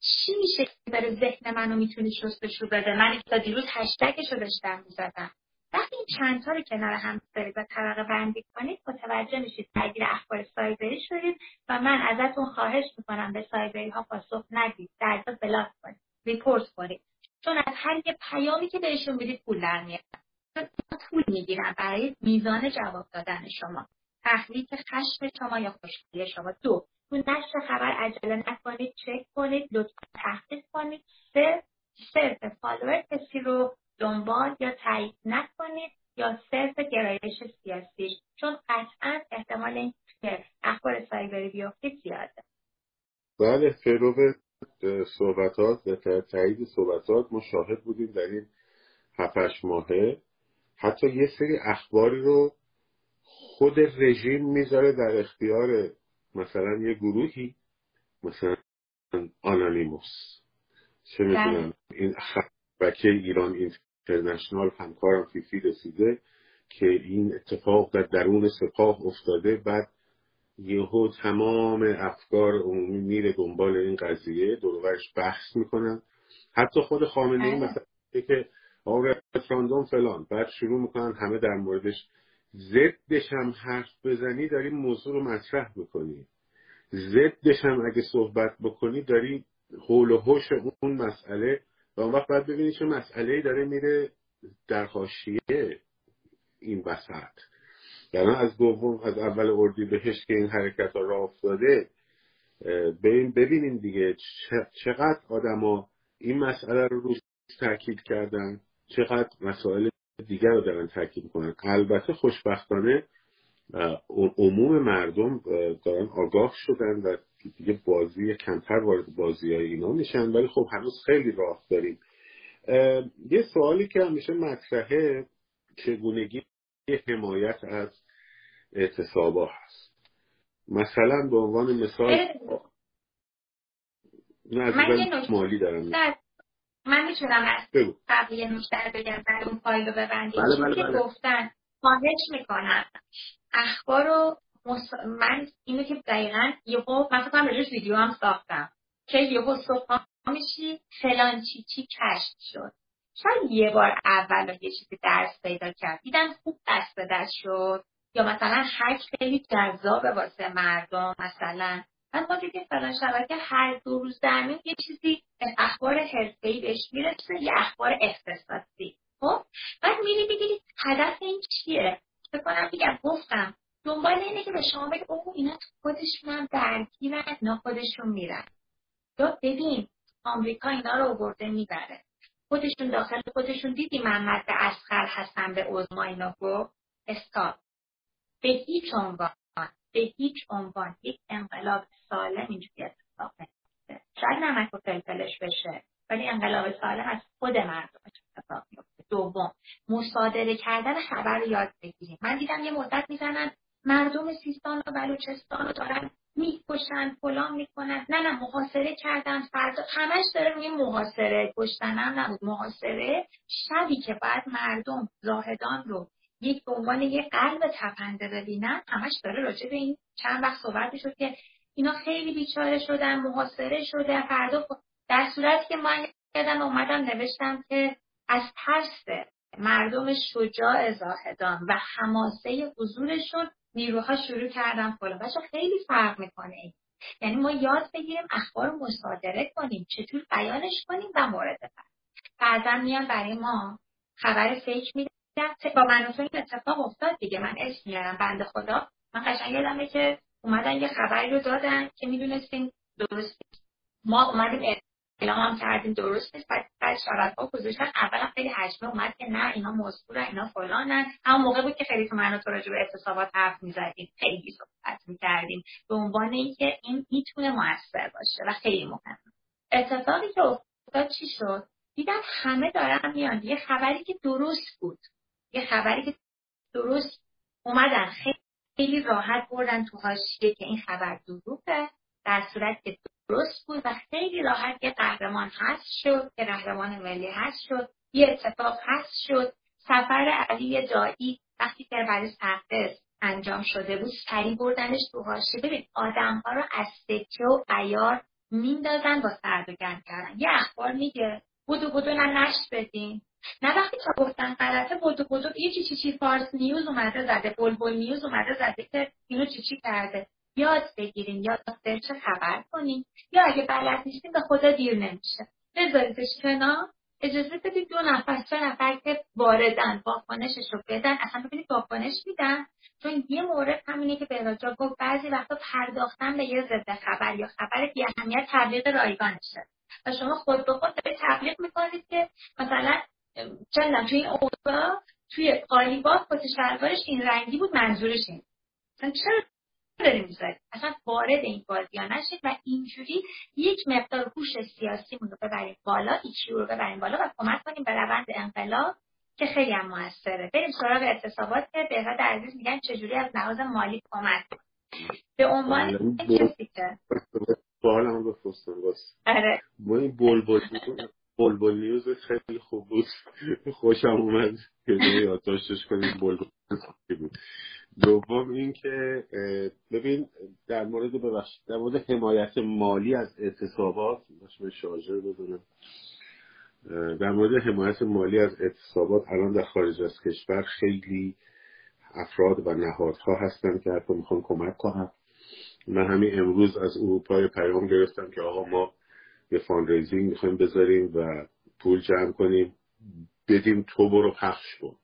چی میشه که داره ذهن منو می‌تونی شستشو بده؟ من تا دیروز هشتگشو داشتم می‌زدم. وقتی این چند تا رو کنار هم برید و طبقه بندی کنید متوجه میشید درگیر اخبار سایبری شدید و من ازتون خواهش می‌کنم به سایبری ها پاسخ ندید. در block کنید report کنید. چون از هر یه پیامی که بهشون می‌دید پول در میاد. پول می‌گیرن برای میزان جواب دادن شما. تحریک خشم شما یا خوشحالی شما. دو تو نشر خبر عجله نکنید چک کنید لطفا تحقیق کنید. سه صرف فالوور کسی رو دنبال یا تایید نکنید یا صرف گرایش سیاسی. چون قطعا احتمال اینکه اخبار سایبری بیافتید زیاده. بله فرو صحبتات و تایید صحبتات ما شاهد بودیم در این هفتش ماهه. حتی یه سری اخباری رو خود رژیم می‌ذاره در اختیار مثلا یه گروهی مثلا آنانیموس چه می‌دونم بله. این شبکه ایران اینترنشنال همکارم فیفی رسیده که این اتفاق در درون سپاه افتاده بعد یهو تمام افکار عمومی میره دنبال این قضیه دورورش بحث می‌کنن حتی خود خامنه ای بله. مثلا که آقا رفراندوم فلان بعد شروع می‌کنن همه در موردش ضدش هم حرف بزنی داری موضوع رو مطرح می‌کنی ضدش هم اگه صحبت بکنی داری حول و حوش اون مسئله و اون وقت باید ببینی چه مسئله داره میره در حاشیه این وسط. یعنی از دوم از اول اردی بهش که این حرکت ها را افتاده ببینیم دیگه چقدر آدما این مسئله رو روش تاکید کردن چقدر مسائل دیگر رو دارن تاکید می‌کنن. البته خوشبختانه عموم مردم دارن آگاه شدن و دیگه بازی کمتر وارد بازی های اینا میشن. ولی خب هنوز خیلی راه داریم. یه سوالی که همیشه مطرحه چگونگی حمایت از اعتصابا هست؟ مثلا به عنوان مثال نه از مالی دارم. من می‌تونم از بقیه نکته بگم در اون فایل رو ببندیم. بله بله که بله. گفتن خواهش می‌کنم. اخبار رو من اینو که دقیقا یهو من فکر کنم ویدیو هم ساختم که یهو صبح میشی فلان چی چی کشف شد. شاید یه بار اول یه چیزی درس پیدا کرد. دیدم خوب دست به دست شد. یا مثلا هک خیلی جذاب واسه مردم مثلا. من با که فلان شبکه هر دو روز در یه چیزی اخبار حرفه‌ای بهش می‌رسه یه اخبار اختصاصی. خب؟ بعد میری بگیری هدف این چیه؟ فکر کنم بگم گفتم دنبال اینه که به شما بگه اوه اینا تو خودشون هم درگیرن اینا خودشون میرن. یا ببین آمریکا اینا رو برده می‌بره. خودشون داخل خودشون دیدی محمد اسخر هستن به عظما اینا گفت؟ استاپ به هیچ عنوان. به هیچ عنوان یک انقلاب سالم اینجوری اتفاق نمیفته شاید نمک و فلفلش بشه ولی انقلاب سالم از خود مردم اتفاق میفته دوم مصادره کردن خبر یاد بگیریم. من دیدم یه مدت می‌زنن مردم سیستان و بلوچستان رو دارن می‌کشن فلان می‌کنن. نه نه محاصره کردن فردا. همش داره روی محاصره. کشتن نبود. محاصره شبی که بعد مردم زاهدان رو یک به عنوان یک قلب تپنده ببینن همش داره راجع به این چند وقت صحبت شد که اینا خیلی بیچاره شدن محاصره شده فردا در صورتی که من یادم اومدم نوشتم که از ترس مردم شجاع زاهدان و حماسه حضورشون نیروها شروع کردن فلان. بچه خیلی فرق می‌کنه یعنی ما یاد بگیریم اخبار مصادره کنیم چطور بیانش کنیم و مورد بعدا میان برای ما خبر فیک میدن. با من این اتفاق افتاد دیگه. من اسم میارم بنده خدا. من قشنگ یادمه که اومدن یه خبری رو دادن که می‌دونستیم درست ما اومدیم اعلام هم کردیم درست نیست بعد شبکه ها گذاشتن. اولا خیلی حجمه اومد که نه اینا مزدورن اینا فلانن. همون موقع بود که خیلی تو من تو راجع به اعتصابات حرف می‌زدیم. خیلی صحبت می‌کردیم. به عنوان اینکه این می‌تونه موثر باشه و خیلی مهمه اتفاقی که افتاد چی شد؟ دیدم همه دارن میان. یه خبری که درست بود. یه خبری که درست اومدن خیلی راحت بردن تو حاشیه که این خبر دروغه در صورت که درست بود و خیلی راحت یه قهرمان هست شد که قهرمان ملی هست شد یه اتفاق هست شد. سفر علی جایی وقتی که برای سقف انجام شده بود سری بردنش تو حاشیه. ببین آدم ها رو از سکه و عیار میندازن با گرم کردن. یه اخبار میگه بودو بودو نه نش بدین. نه وقتی تا گفتن غلطه بودو بودو یه چی چی چی فارس نیوز اومده زده بلبل نیوز اومده زده که اینو چی چی کرده. یاد بگیریم یاد سرچ خبر کنیم. یا اگه بلد نیستیم به خدا دیر نمیشه. بذاریدش کنار. اجازه بدید دو نفر سه نفر که واردن واکنشش رو بدن. اصلا ببینید واکنش میدن. چون یه مورد همینه که بهراجا گفت بعضی وقتا پرداختن به یه ضد خبر یا خبر بی اهمیت تبلیغ رایگانشه. و شما خود به خود تبلیغ می‌کنید که مثلا چندم توی این اوضاع توی قالیباف کت شلوارش این رنگی بود منظورش این چرا داریم می‌ذاریم؟ اصلا وارد این بازی ها نشید و اینجوری یک مقدار هوش سیاسیمون رو ببریم بالا IQ رو ببریم بالا و کمک کنیم به روند انقلاب که خیلی هم موثره. بریم سراغ اعتصابات که بهراد عزیز میگن چجوری از لحاظ مالی کمک به عنوان بله، کسی که سوال هم بفرستم باز. آره. ما این بلبل بلبل نیوز خیلی خوب بود. خوشم اومد که یادداشتش کنیم بلبل بود. دوم اینکه ببین در مورد ببخشید در مورد حمایت مالی از اعتصابات باشه شارژر بزنم. در مورد حمایت مالی از اعتصابات الان در خارج از کشور خیلی افراد و نهادها هستن که حتی می‌خوان کمک کنن. من همین امروز از اروپای پیام گرفتم که آقا ما یه fundraising می‌خوایم بذاریم و پول جمع کنیم. بدیم تو برو پخش کن.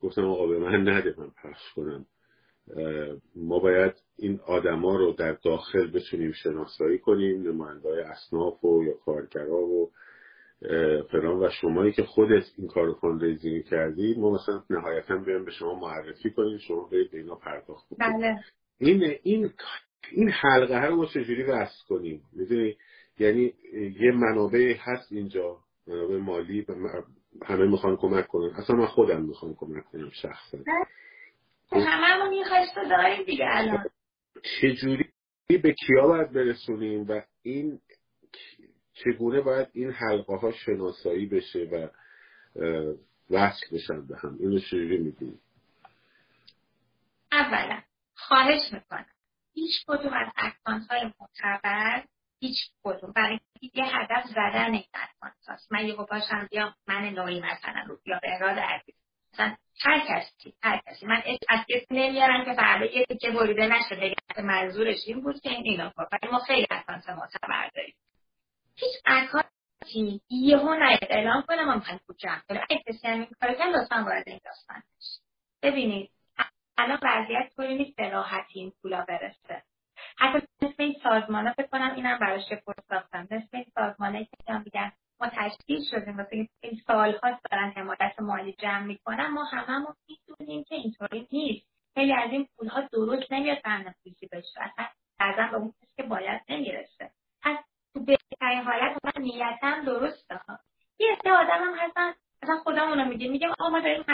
گفتم آقا به من نده من پخش کنم. ما باید این آدما رو در داخل بتونیم شناسایی کنیم نمایندهای اصناف و یا کارگرا و فلان. و شمایی که خودت این کار رو fundraising کردی ما مثلا نهایتا بیایم به شما معرفی کنیم شما برید به اینا پرداخت بله. این این این حلقه رو ما چجوری وصل کنیم؟ می‌دونی؟ یعنی یه منابع هست اینجا منابع مالی همه می‌خوان کمک کنن. اصلا من خودم می‌خوام کمک کنم شخصا. هممون یه خواست داریم دیگه. الان. چجوری به کیا باید برسونیم و این چگونه باید این حلقه ها شناسایی بشه و وصل بشن به هم؟ اینو چجوری می‌دونیم اولا خواهش می‌کنم. هیچ کدوم از اکانت های معتبر هیچ کدوم. برای یه هدف زدن این هاست من یه باشم بیا من نوعی مثلا رو یا به اراده عزیز مثلا هر کسی هر کسی. من از کسی نمیارم که فردا یه تیکه بریده نشه. بگم منظورش این بود که این اینا ولی ما خیلی اکانت معتبر داریم هیچ اکانتی یهو نیاد. اعلام کنه ما می‌خوایم جمع کنیم. اگه کسی همین کار کرد لطفا وارد این داستان ببینید الان وضعیت طوری نیست به راحتی این پولا برسه. حتی مثل این سازمان ها فکر کنم اینم براش پست ساختم. مثل این سازمان که میگن ما تشکیل شدیم واسه این سالها دارن حمایت مالی جمع می‌کنن. ما هممون می‌دونیم که اینطوری نیست. خیلی از این پولها درست نمیاد برنامه‌ریزی بشه. اصلا بعضا به اون که باید نمی‌رسه پس تو بهترین حالت من نیتم درسته ها یه عده آدم هم هستن اصلا خودمون رو میگیم میگیم آقا ما داریم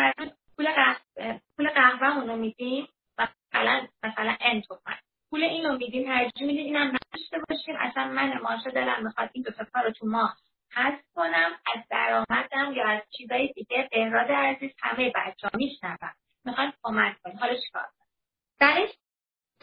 پول قهوه پول قهوه رو میدیم مثلا مثلا ان تومن پول اینو میدیم ترجیح میدیم اینم نداشته باشیم اصلا من ماشه دلم می‌خواد این دو تا رو تو ماه حذف کنم از درآمدم یا از چیزای دیگه بهراد عزیز همه بچه ها میشنون می‌خوان کمک کنیم حالا چیکار برای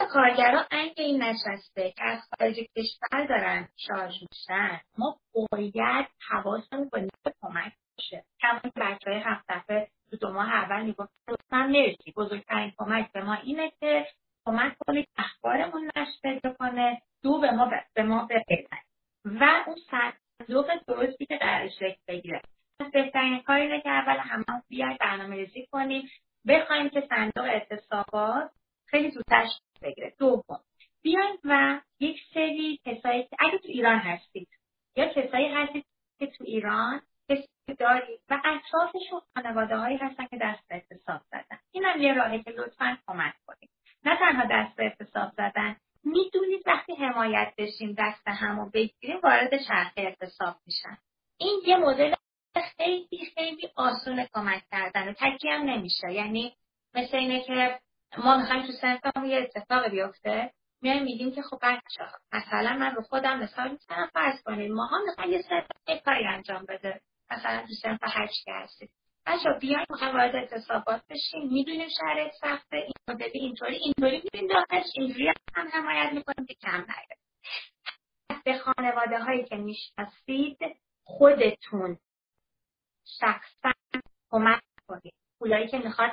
کارگرا اگه این نشسته که از خارج کشور دارن شارژ میشن ما باید حواسمون به کمک باشه. کمان بچه های هفت دفعه تو دو ماه اول می‌گفت لطفا مرسی بزرگترین کمک به ما اینه که کمک کنید اخبارمون نشر پیدا کنه دو به ما به ما بپیوند و اون صندوق درستی که قرار شکل بگیره پس بهترین کار اینه که اول همه بیایم برنامه ریزی کنیم بخوایم که صندوق اعتصابات خیلی زودتر بگیره دوم بیاین و یک سری کسایی که اگه تو ایران هستید یا کسایی هستید که تو ایران کسی دارید و اطرافشون خانواده هایی هستن که دست به اعتصاب زدن این هم یه راهی که لطفا کمک کنید نه تنها دست به اعتصاب زدن می‌دونید وقتی حمایت بشیم دست همو بگیریم وارد چرخه اعتصاب میشن یه مدل خیلی خیلی آسون کمک کردن و نمیشه یعنی مثل اینه که ما می‌خوایم تو سنفمون یه اتفاق بیفته میایم میگیم که خب بچه مثلا من رو خودم مثال می‌زنم فرض کنید ماها می‌خوایم یه سنف کاری انجام بده. مثلا تو سنف هشت که هستید. بچه بیایم می‌خوایم وارد اتصابات بشیم. می‌دونیم شرایط سخته این مدلی اینطوری اینطوری. می‌بینیم داخلش اینجوری هم حمایت می‌کنیم که کم نیاره به خانواده هایی که می‌شناسید خودتون شخصا کمک کنید. پولایی که می‌خواد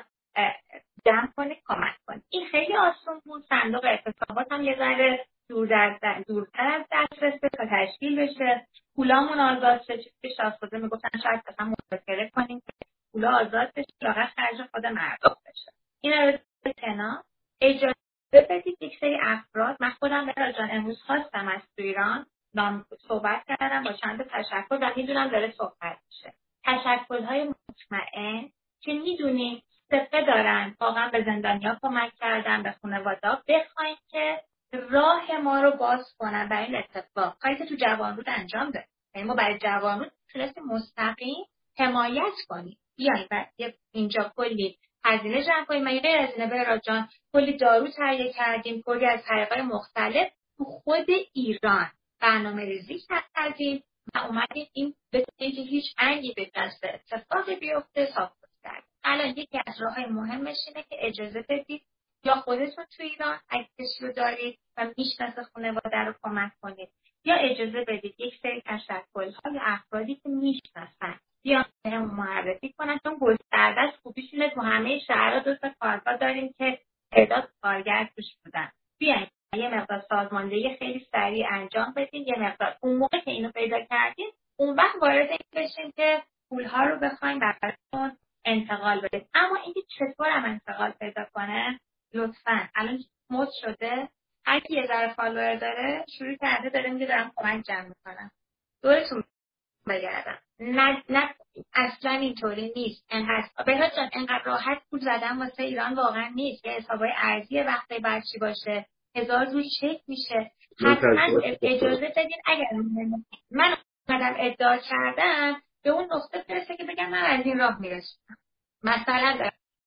جمع کنید کمک کنید این خیلی آسون بود. صندوق اعتصابات هم یه ذره دور در دورتر از دسترس تا تشکیل بشه. پولامون آزاد شه. چیزی که شاهزاده می‌گفتن شاید اصلا مذاکره کنیم که پولا آزاد بشه لاغر خرج خود مردم بشه. این رو کنار. اجازه بدید یک سری افراد من خودم به جان امروز خواستم از تو ایران نام صحبت کردم با چند تشکر و می‌دونم داره صحبت میشه. تشکلهای مطمئن که می‌دونیم سفه دارن. واقعا به زندانیا کمک کردن به خانواده بخوایم که راه ما رو باز کنن برای این اتفاق. کاری که تو جوانرود انجام ده یعنی ما برای جوانرود تونستیم مستقیم حمایت کنیم. بیاین اینجا کلی هزینه جمع کنیم. من غیر از اینه جان؟ کلی دارو تهیه کردیم. کلی از طریقای مختلف تو خود ایران برنامه ریزی کردیم و اومدیم این به هیچ انگی به دست اتفاقی بیفته الان یکی از راه مهمش اینه که اجازه بدید یا خودتون تو ایران اگه رو دارید و می‌شناسه خانواده رو کمک کنید. یا اجازه بدید یک سری تشکل های افرادی که می‌شناسن یا بهمون معرفی کنن چون گستردهش خوبیشونه. تو همه شهرها دو تا کارگاه داریم که تعداد کارگر توش بودن. بیاین یه مقدار سازماندهی خیلی سریع انجام بدین یه مقدار اون موقع که اینو پیدا کردین اون وقت وارد این بشین که پولها رو بخوایم براتون انتقال بدید اما اینکه چطور هم انتقال پیدا کنه لطفا. الان مد شده. هر کی یه ذره فالوور داره شروع کرده داره میگه دارم کمک جمع می‌کنم. دورتون بگردم. نه نه اصلا اینطوری نیست. انقدر بهراد جان انقدر راحت پول زدن واسه ایران واقعا نیست. یه حسابای ارزی وقتی برچی باشه. هزار روی چک میشه. حتما اجازه بدین اگر من اومدم ادعا کردم به اون نقطه برسه که بگم من از این راه میرسونم. مثلا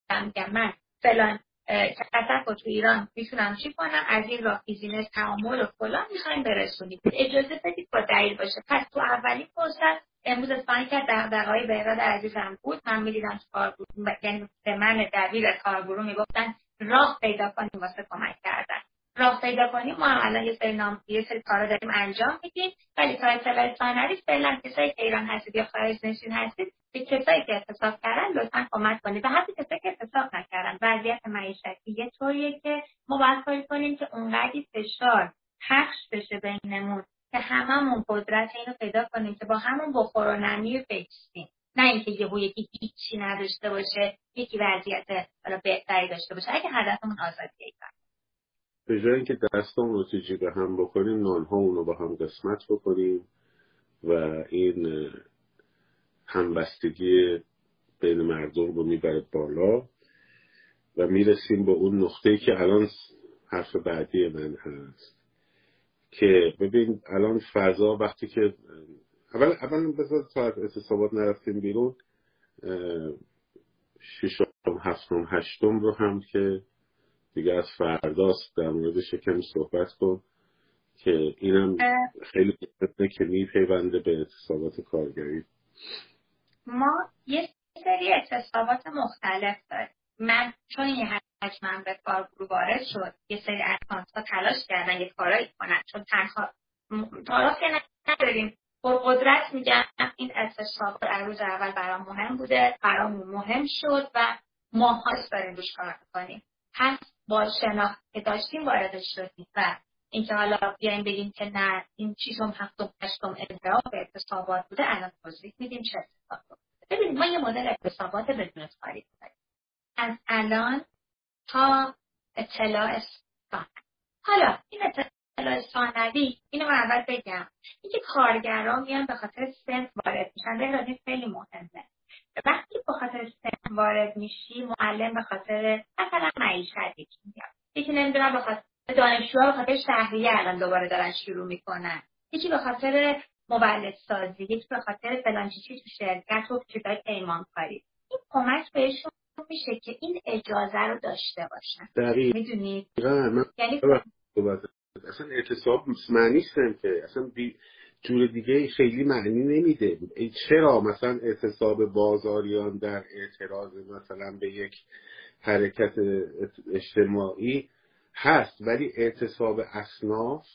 دارم میگم من فلان کسب رو تو ایران می‌تونم چی کنم؟ از این راه بیزینس تعامل و فلان می‌خوایم برسونیم. اجازه بدید با دلیل باشه. پس تو اولین فرصت امروز اسپانی که دقدقهای بهراد عزیزم بود. من می‌دیدم کارگروه یعنی به من دبیر کارگروه می‌گفتن راه پیدا کنیم واسه کمک کردن. راه پیدا کنیم ما هم الان یه سری نام یه سری کارا داریم انجام میدیم. ولی تا اطلاع ثانوی فعلا کسایی که ایران هستید یا خارج نشین هستید به کسایی که اتصاب کردن لطفا کمک کنید. و حتی کسایی که اتصاب نکردن. وضعیت معیشتی یه طوریه که ما باید کاری کنیم که اونقدی فشار پخش بشه بینمون که هممون قدرت اینو پیدا کنیم که با همون بخور و نمی بچسیم نه اینکه یهو یکی هیچی نداشته باشه یکی وضعیت بهتری داشته باشه. اگه هدفمون آزادی ایران به جای اینکه دستان رو تو جیب هم بکنیم نانها اونو با هم قسمت بکنیم و این همبستگی بین مردم رو می‌بره بالا و می‌رسیم به اون نقطه که الان حرف بعدی من هست. که ببین الان فضا وقتی که اول اول بذار تا اعتصابات نرفتیم بیرون ششم هفتم هشتم رو هم که دیگه از فرداست. در مورد شکم صحبت کن که اینم خیلی مهمه که میپیونده به اعتصابات کارگری. ما یه سری اعتصابات مختلف داریم. من چون این حجمم به کارگروه وارد شد یه سری اکانت ها تلاش کردن یه کارایی کنن. چون تنها تعارف نداریم. قدرت میگم این اعتصاب در روز اول برام مهم بوده. برامون مهم شد و ماهاست داریم روش کار کنیم پس با شناخت که داشتیم وارد شدیم و اینکه حالا بیایم بگیم که نه این چیزم هفتم هشتم به اعتصابات بوده الان توضیح میدیم چه اتفاق ببینید ما یه مدل اعتصابات بدون تاریخ داریم. از الان تا اطلاع ثانوی. حالا این اطلاع ثانوی اینو من اول بگم. اینکه کارگران میان به خاطر سنف وارد میشن به خیلی مهمه. وقتی به خاطر سن وارد میشی معلم به خاطر مثلا معیشت میگم یکی نمی‌دونم به خاطر دانشجوها به خاطر شهریه الان دوباره دارن شروع می‌کنن. یکی به خاطر مولد سازی یکی به خاطر فلان چیزی تو شرکت و چیزای پیمانکاری. این کمک بهشون میشه که این اجازه رو داشته باشن. می‌دونید یعنی اصلا اعتصاب معنی که اصلا بی... جور دیگه خیلی معنی نمیده چرا مثلا اعتصاب بازاریان در اعتراض مثلا به یک حرکت اجتماعی هست ولی اعتصاب اصناف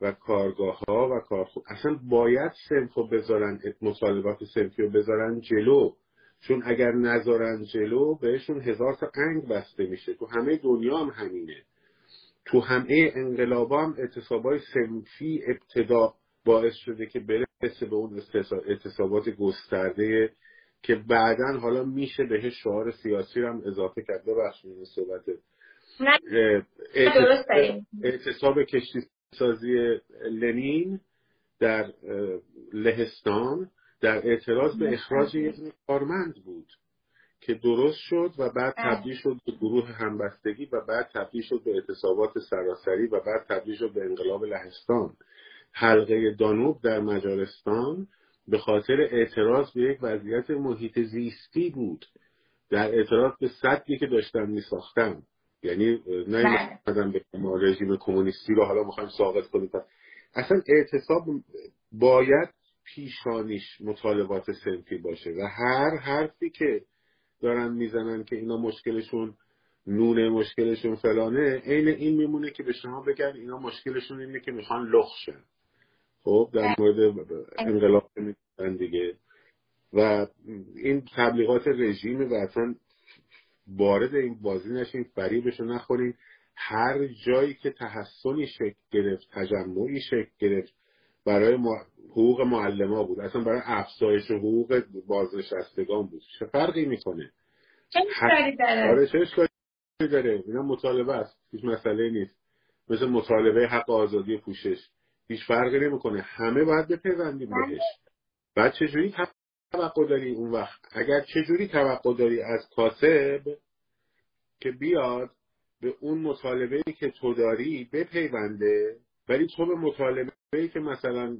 و کارگاه ها و کارخون اصلا باید سنف رو بذارن مطالبات سنفی رو بذارن جلو. چون اگر نذارن جلو بهشون هزار تا انگ بسته میشه. تو همه دنیا هم همینه. تو همه انقلاب هم اعتصابای سنفی ابتدا باعث شده که برسه به اون اعتصابات گسترده که بعدا حالا میشه بهش شعار سیاسی رو هم اضافه کرد. ببخشید این صحبت. اعتصاب کشتی سازی لنین در لهستان در اعتراض به اخراج یک کارمند بود که درست شد و بعد تبدیل شد به گروه همبستگی و بعد تبدیل شد به اعتصابات سراسری و بعد تبدیل شد به انقلاب لهستان. حلقه دانوب در مجارستان به خاطر اعتراض به یک وضعیت محیط زیستی بود. در اعتراض به صدی که داشتن می ساختن یعنی نه به ما رژیم کمونیستی رو حالا می‌خوایم ساقط کنیم. اصلا اعتصاب باید پیشانیش مطالبات سنفی باشه و هر حرفی که دارن می‌زنن که اینا مشکلشون نونه مشکلشون فلانه عین این میمونه که به شما بگن اینا مشکلشون اینه که می‌خوان لخشن خب در مورد انقلاب میگن دیگه. و این تبلیغات رژیم و اصلا وارد این بازی نشین فریبش رو نخورین. هر جایی که تحسنی شکل گرفت تجمعی شکل گرفت برای حقوق معلم بود. اصلا برای افزایش حقوق بازنشستگان بود. چه فرقی می‌کنه؟ چه داره؟ آره چه داره؟ اینا مطالبه است. هیچ مسئله نیست. مثل مطالبه حق آزادی پوشش. هیچ فرقی نمی‌کنه. همه باید بپیوندیم بله. بهش. بعد چجوری توقع داری اون وقت؟ اگر چجوری توقع داری از کاسب که بیاد به اون مطالبه که تو داری بپیونده ولی تو به مطالبه که مثلا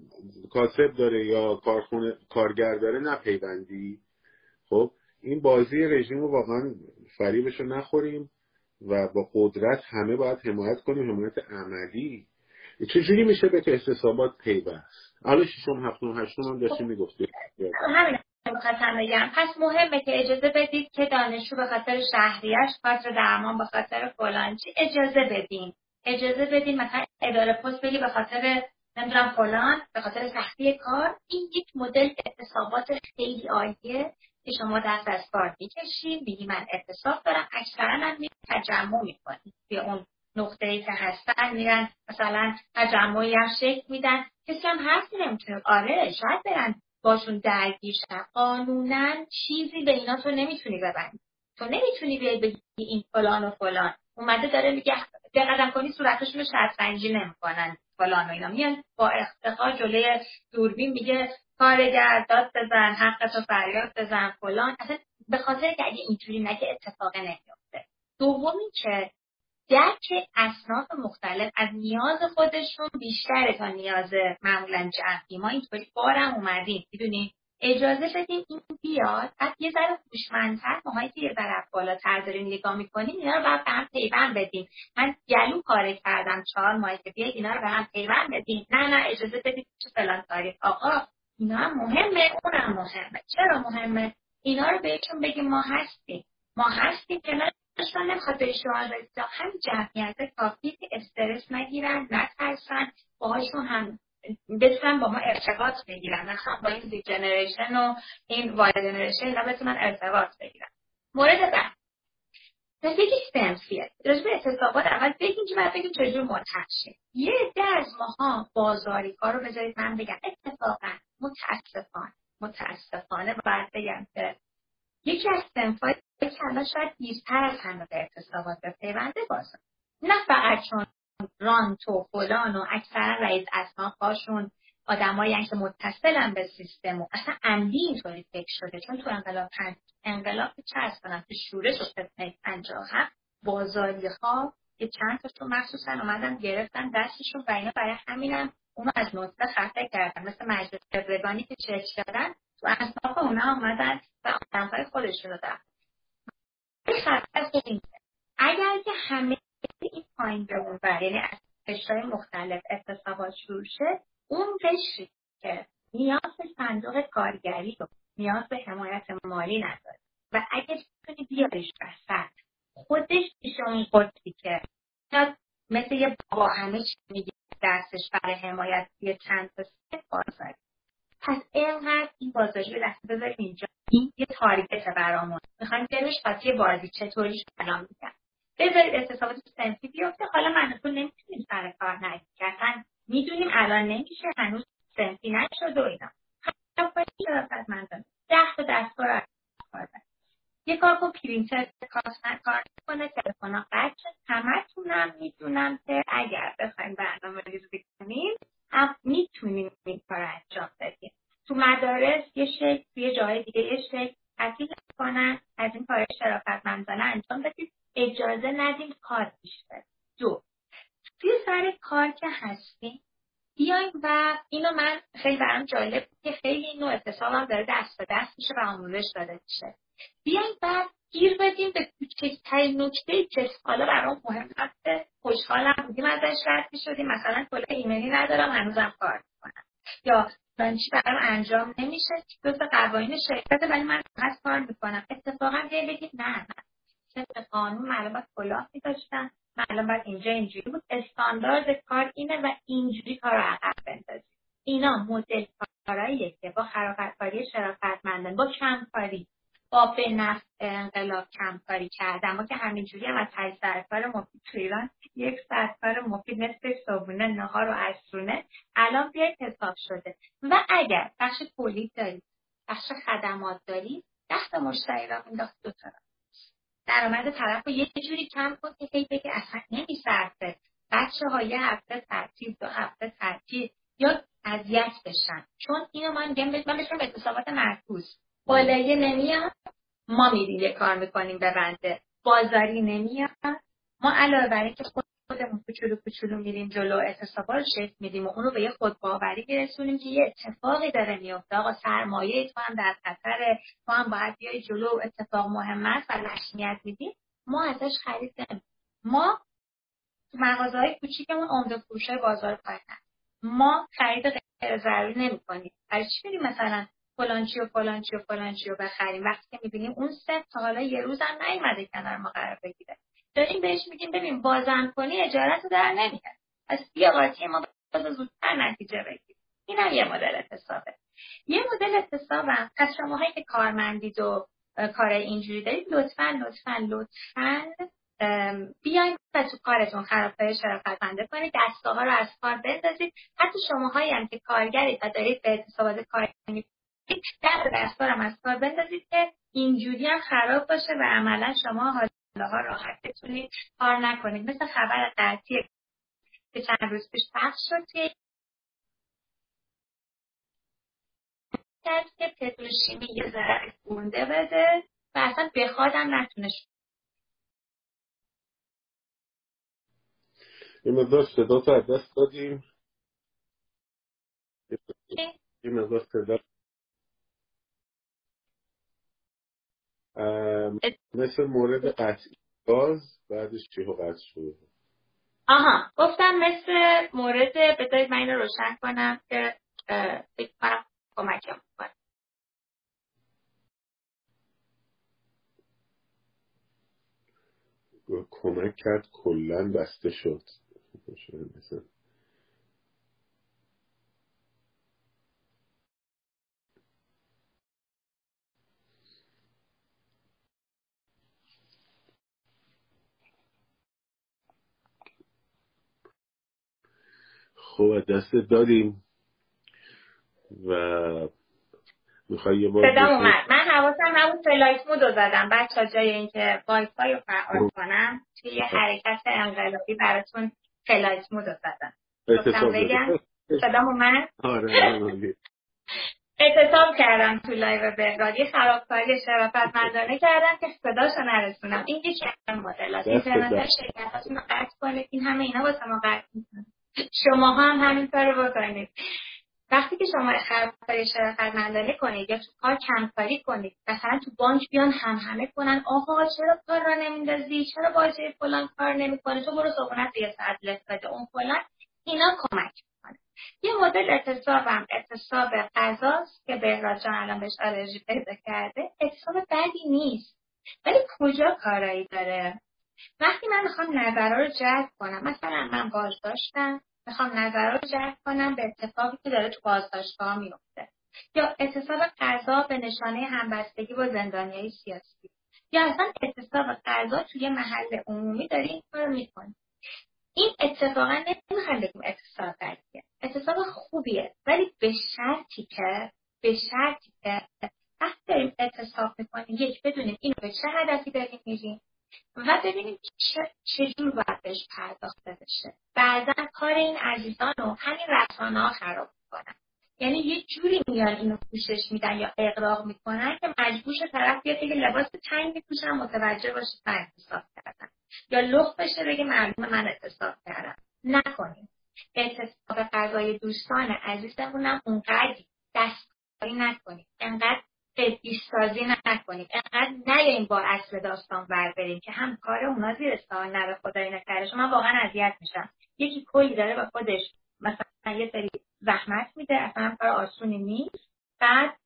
کاسب داره یا کارخونه کارگر داره نپیوندی خب این بازی رژیم رو واقعا فریبش رو نخوریم و با قدرت همه باید حمایت کنیم حمایت عملی. چجوری میشه به اعتصابات پیوست؟ حالا ششم هفتم هشتم هم داشتی می‌گفتی همین می‌خواستم بگم. پس مهمه که اجازه بدید که دانشجو به خاطر شهریش خاطر درمان به خاطر فلانچی اجازه بدین. اجازه بدین مثلا اداره پست بگی به خاطر نمی‌دونم فلان به خاطر سختی کار. این یک مدل اعتصابات خیلی عالیه که شما دست از کار می‌کشید میگی من اعتصاب دارم. اکثرا هم تجمع می‌کنید توی اون نقطه ای که هستن میرن مثلا تجمعی هم شکل میدن. کسی هم حرفی نمی‌تونه. آره شاید برن. باشون درگیر شن. قانونا چیزی به اینا تو نمی‌تونی ببندی. تو نمی‌تونی بیای بگی این فلان و فلان. اومده داره میگه دقت کنی صورتشون رو شطرنجی نمی‌کنن فلان و اینا. میان با افتخار جلوی دوربین میگه کارگر داد بزن حق فریاد بزن فلان. اصلا به خاطر که اگه اینجوری نگه اتفاق نمیفته دومی که درک اصناف مختلف از نیاز خودشون بیشتره تا نیاز معمولا جمعی ما اینطوری بارم اومدیم. می‌دونیم اجازه بدیم این بیاد. بعد یه ذره هوشمندتر ماهایی که یه ذره بالاتر داریم نگاه می‌کنیم اینا رو باید به هم پیوند بدیم. من گلو کار کردم چهار ماهی که بیاید اینا رو به هم پیوند بدیم. نه نه اجازه بدید چه فلان کاری. آقا اینا هم مهمه اونم مهمه. چرا مهمه؟ اینا رو بهشون بگیم ما هستیم. ما هستیم که اصلا نمی‌خواد به شما همین جمعیت کافی که استرس نگیرن نترسن باهاشون هم بتونن با ما ارتباط بگیرن. مثلا با این زی جنریشن و این وای جنریشن اینا بتونن ارتباط بگیرن. مورد بعد. یکی سنفیه. راجب اعتصابات اول بگیم که بعد بگیم چجور منتج یه عده از ماها بازاری ها رو بذارید من بگم. اتفاقا متاسفانه متاسفانه باید بگم که یکی از سنفای الان شاید دیرتر از همه به اعتصابات به پیونده بازن نه فقط چون رانت و فلان و اکثرا رئیس هاشون آدمایی که متصلن به سیستم و اصلا عمدی اینطوری فکر شده. چون تو انقلاب پنج انقلاب چه از کنم؟ که شورش و فتنه پنجاه بازاری ها که چند تاشون مخصوصا اومدن گرفتن دستشون و اینا. برای همینم اونو از نطفه خفه کردن. مثل مجلس قبلگانی که چک دادن تو اصناف اونا آمدن و آدمهای خودشون رو دارن اگر که همه این پایین به یعنی از قشرهای مختلف اتصابات شروع شه اون قشری که نیاز به صندوق کارگری رو نیاز به حمایت مالی نداره. و اگه بتونی بیاریش وسط خودش میشه اون قطبی که مثل یه بابا همه چی میگه دستش برای حمایت یه چند تا سه پس اینقدر این بازاری رو دست بذاریم اینجا. این یه تارگت برامون. می‌خوایم بریم قاطی بازی چطوریش الان میگم بذارید اتصابات سنفی بیفته. حالا من تو نمی‌تونیم سر کار نگیم. اصلا می‌دونیم الان نمیشه. هنوز سنفی نشد و اینا. من ده تا دستگاه کار یه کار کن پرینتر کار کار کنه تلفن ها قطع همتونم می‌دونم که اگر بخوایم برنامه ریزی کنیم هم می‌تونیم این کار انجام بدیم. تو مدارس یه شکل یه جای دیگه یه شکل تحصیل کنن از این کار شرافتمندانه انجام بدید اجازه ندیم کار بیشتر. دو توی سر کار که هستیم بیایم و اینو من خیلی برام جالب که خیلی این نوع هم داره دست به دست میشه و آموزش داده میشه. بیایم بعد گیر بدیم به کوچکترین نکته که حالا برام مهم هسته خوشحالم بودیم ازش رد می‌شدیم. مثلا کل ایمنی ندارم هنوزم کار می‌کنم. یا دانشی برام انجام نمیشه؟ جز قوانین شرکت ولی من هست کار می‌کنم. اتفاقا بیایم بگید نه نه. قانون معلومات کلاه میداشتن معلوم باید اینجا اینجوری بود. استاندارد کار اینه و اینجوری کار رو عقب بندازید اینا مدل کارهاییه که با خرافکاری شرافتمندان با کمکاری. با به نفع انقلاب کمکاری کردن. ما که همینجوری هم از هشت سرکار مفید تو ایران یک سرکار مفید مثل صبونه نهار و عصرونه الان بیاید حساب شده. و اگر بخش تولید دارید بخش خدمات دارید دست مشتری را مینداخت دو طرف درآمد طرف رو یه جوری کم کن که هی بگه اصلا نمیصرفه بچه ها یه هفته تعطیل دو هفته تعطیل یا اذیت بشن. چون اینو من میگم من بهشون اعتصابات مرکوز. بالایه نمیاد ما میریم یه کار می‌کنیم به بنده. بازاری نمیاد. ما علاوه بر اینکه خودمون کوچولو کوچولو میریم جلو اعتصابا رو شکل میدیم و اونو به یه خودباوری برسونیم که یه اتفاقی داره میفته آقا سرمایه تو هم در خطر تو هم باید بیای جلو اتفاق مهم است و لشنیت میدیم ما ازش خرید ما مغازه های کوچیکمون عمده فروش بازار پایین ما خرید غیر ضروری نمی‌کنیم. برای چی بریم مثلا فلانچی و فلانچی و فلانچی رو بخریم. وقتی که می‌بینیم اون سه تا حالا یه روز هم نیومده کنار ما قرار بگیره. داریم بهش میگیم ببین بازم کنی اجارت رو در نمیاد پس بیا قاطی ما باز زودتر نتیجه بگیر این هم یه مدل اتصابه یه مدل اتصابم پس شماهایی که کارمندید و کار اینجوری دارید لطفا لطفا لطفا بیاین و تو کارتون خرابکاری شرافتمنده کنید. دستگاه رو از کار بندازید. حتی شماهایی هم که کارگرید و دارید به اعتصابات کار در دستارم از کار بندازید که اینجوری هم خراب باشه و عملا شما حالا راحت بتونید کار نکنید. مثل خبر قطعی که چند روز پیش پخش شد که که پتروشیمی یه ذره گونده بده و اصلا بخوادم نتونه یه مقدار صدا تو از دست دادیم. یه مقدار صدا. مثل مورد قطعی گاز بعدش چی قطع شده. آها گفتم مثل مورد بذارید من اینو روشن کنم که فکر کنم کمکم کنم کمک کرد کلا بسته شد. مثلا خب دست دادیم. و می‌خوای یه بار من حواسم همون فلایت مود رو زدم. بچه جای اینکه وایفای رو فعال خب. کنم توی یه. حرکت انقلابی براتون فلایت مود رو زدم. بگم. صدام اومد؟ [LAUGHS] آره اعتصاب کردم تو لایو بهراد. یه خرابکاری مندانه کردم که صداشو نرسونم. این یکی از مدلات. اینترنت شرکتاتون رو قطع کنید. این همه اینا واسه ما قطع می‌کنه. شما هم همین کارو بکنید. وقتی که شما خرید شرافتمندانه کنید یا تو کار کمکاری کنید مثلا تو بانک بیان هم همه کنن آقا چرا کار را نمیندازی؟ چرا باجه فلان کار نمی‌کنه تو برو صبحونت یه ساعت بده. اون فلان اینا کمک می‌کنه. یه مدل اعتصابم اعتصاب غذاست که بهراج جان الان بهش آلرژی پیدا کرده. اعتصاب بدی نیست. ولی کجا کارایی داره؟ وقتی من می‌خوام نظرها رو جلب کنم مثلا من بازداشتم می‌خوام نظر رو جلب کنم به اتفاقی که داره تو بازداشتگاه میفته یا اعتصاب قضا به نشانه همبستگی با های سیاسی. یا اصلا اعتصاب قضا توی محل عمومی داره این کار می‌کنه. این اتفاقا نمی‌خوایم بگیم اعتصاب بدیه اعتصاب خوبیه ولی به شرطی که به شرطی که وقتی داریم اعتصاب می‌کنیم یک بدونیم اینو به چه هدفی داریم میریم. و ببینیم چجور باید بهش پرداخته بشه. بعضا کار این عزیزان رو همین رسانه ها خراب می‌کنن. یعنی یه جوری میان اینو پوشش میدن یا اقراق می‌کنن که مجبور طرف بیاد که لباس تنگ میپوشن متوجه باشه من اعتصاب کردم. یا لخ بشه بگه معلوم من اعتصاب کردم. نکنیم. اعتصاب غذای دوستان عزیزمونم اونقدر دستکاری نکنیم. انقدر قدیس سازی نکنیم انقدر نیاییم با اصل داستان ور بریم که هم کار اونا زیر سوال نره خدای نکرده من واقعا اذیت میشم یکی کلی داره با خودش مثلا یه سری زحمت میده اصلا کار آسونی نیست بعد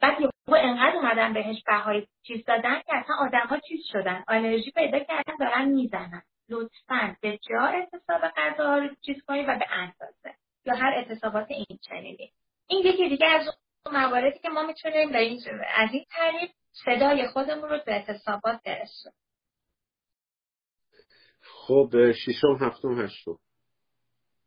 بعد یه انقدر اومدن بهش بهای چیز دادن که اصلا آدم ها چیز شدن آلرژی پیدا کردن دارن می‌زنن لطفا به جا اعتصاب غذاها رو چیز کنید و به اندازه یا هر اعتصابات این چنینی این یکی دیگه از مواردی که ما می‌تونیم به این از این طریق صدای خودمون رو به اعتصابات برسونیم. خب شیشم هفتم هشتم.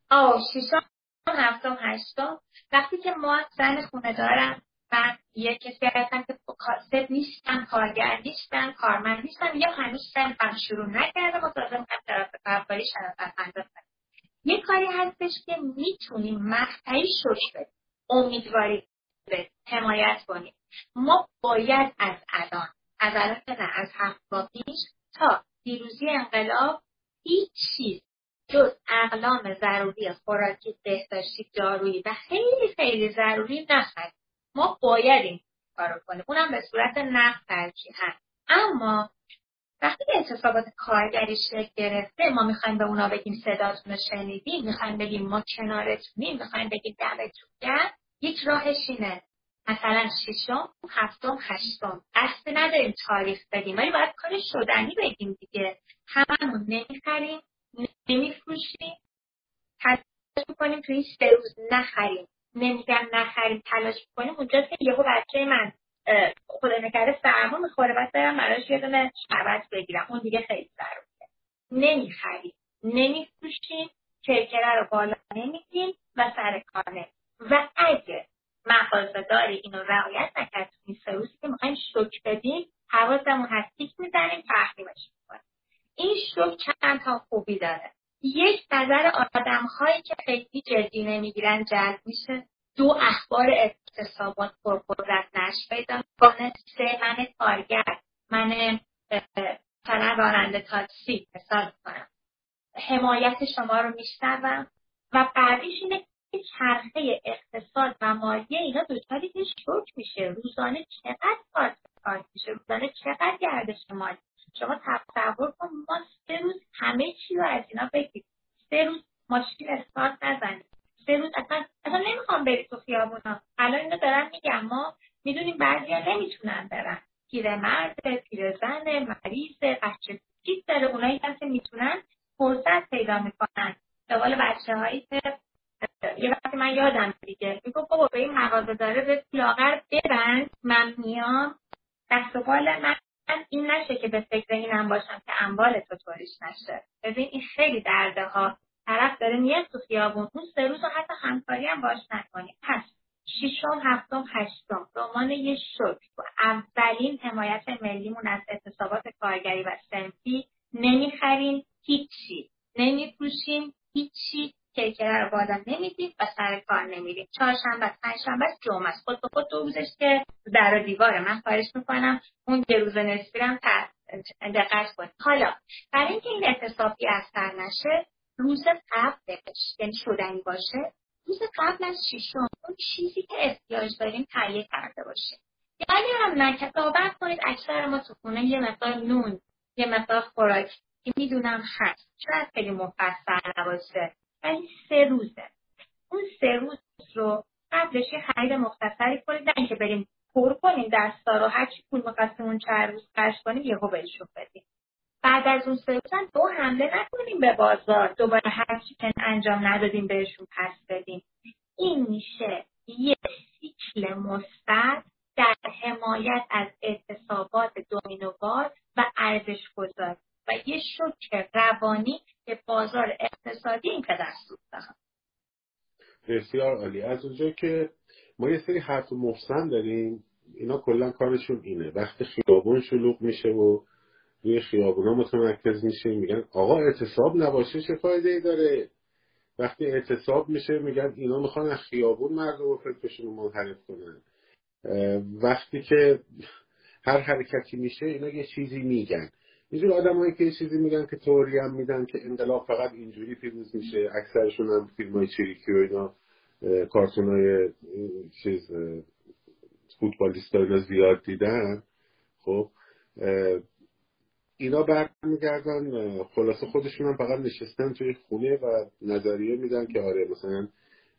آه شیشم هفتم هشتم. وقتی که ما زن خونه دارم و یه کسی هستم که کاسب نیستم کارگر نیستم کارمند نیستم یا هنوز هم شروع نکردم و تازه می‌خوام طرف کارکاری شرف یه کاری هستش که می‌تونیم مقطعی شش بدیم. امیدواری حمایت کنیم. ما باید از الان از الان نه از هفت پیش تا دیروزی انقلاب هیچ چیز جز اقلام ضروری خوراکی بهداشتی دارویی و خیلی خیلی ضروری نخریم ما باید این کارو کنیم. اونم به صورت نقد ترجیح هست. اما وقتی که اعتصابات کارگری شکل گرفته ما می‌خوایم به اونا بگیم صداتون رو شنیدیم می‌خوایم بگیم ما کنارتونیم می‌خوایم بگیم دمتون گرم. یک راهش اینه. مثلا ششم هفتم هشتم. قصد نداریم تاریخ بدیم ولی باید کار شدنی بگیم دیگه. هممون نمی‌خریم نمیفروشیم. تلاش می‌کنیم تو این سه روز نخریم. نمیگم نخریم تلاش می‌کنیم. اونجاست که یهو بچه من خدا نکرده سرما می‌خوره بعد برم براش یه دونه شربت بگیرم. اون دیگه خیلی ضروریه. نمی‌خریم. نمیفروشیم کرکره رو بالا نمیگیم و سر کار و اگه داری اینو رعایت نکرد تو این سه روزی که می‌خوایم شک بدیم حواسمون هست. تیک می‌زنیم تحریمش می‌کنیم. این شک چند تا خوبی داره. یک نظر آدم هایی که خیلی جدی نمی‌گیرن جلب میشه. دو اخبار اقتصابات پرقدرت نش پیدا کنه سه من کارگر من مثلا راننده تاکسی مثال کنم حمایت شما رو میشنوم. و بعدیش اینه چرخه اقتصاد و مالی اینا دچار که شوک میشه. روزانه چقدر کار میشه؟ روزانه چقدر گردش مالی شما تصور کن. ما سه روز همه چی رو از اینا بگیریم. سه روز ماشین استارت نزنیم. سه روز اصلا اصلا نمی‌خوام بری تو خیابونا. الان اینو دارم میگم. ما می‌دونیم بعضیا نمی‌تونن برن. پیرمرد پیرزن مریض بچه چیز داره. اونایی که می‌تونن فرصت پیدا می‌کنن. قول بچه هایی که یه وقتی من یادم دیگه. میگو بابا به این مغازه داره به لاغر ببند. من میام. دست و بال من این نشه که به فکر اینم باشم که انبال تو توریش نشه. ببین این خیلی درده ها طرف داره میاد تو خیابون. اون سه روز حتی همکاری هم باش نکنی. پس ششم هفتم هشتم. رمان یه شکر. و اولین حمایت ملیمون از اعتصابات کارگری و سنفی نمی‌خریم هیچی. نمیفروشیم هیچی. کرکره رو بالا نمیدیم و سر کار نمیریم چهارشنبه پنجشنبه جمعه است. خود به خود دو روزش که در و دیواره من خواهش می‌کنم. اون یه روز نصفی هم دقت کنید. حالا برای اینکه این اعتصابی اثر نشه روز قبلش یعنی شدنی باشه روز قبل از شیشم اون چیزی که احتیاج داریم تهیه کرده باشه. یعنی هم نه که کنید اکثر ما تو خونه یه مقدار نون یه مقدار خوراکی می‌دونم هست. شاید خیلی مفصل نباشه. ولی سه روزه. اون سه روز رو قبلش یه خرید مختصری کنید نه اینکه بریم پر کنیم دستا رو هرچی پول می‌خواستیم اون چند روز خرج کنیم یهو بهشون بدیم. بعد از اون سه روز دو حمله نکنیم به بازار. دوباره هرچی که انجام ندادیم بهشون پس بدیم. این میشه یه سیکل مثبت در حمایت از اعتصابات دومینووار و ارزش گذاری و یه شوک روانی به بازار اقتصادی این پدر دارم بسیار عالی. از اونجا که ما یه سری حرف محسن داریم اینا کلا کارشون اینه. وقتی خیابون شلوغ میشه و روی خیابونا متمرکز میشه میگن آقا اعتصاب نباشه چه فایده ای داره؟ وقتی اعتصاب میشه میگن اینا می‌خوان از خیابون مردم و فکرشون رو منحرف کنن. وقتی که هر حرکتی میشه اینا یه چیزی میگن. اینجور آدمایی که چیزی میگن که توری هم میدن که انقلاب فقط اینجوری پیروز میشه اکثرشون هم فیلم های چریکی و اینا کارتون های چیز فوتبالیست اینا زیاد دیدن. خب اینا برمیگردن خلاصه خودشون هم فقط نشستن توی خونه و نظریه میدن که آره مثلا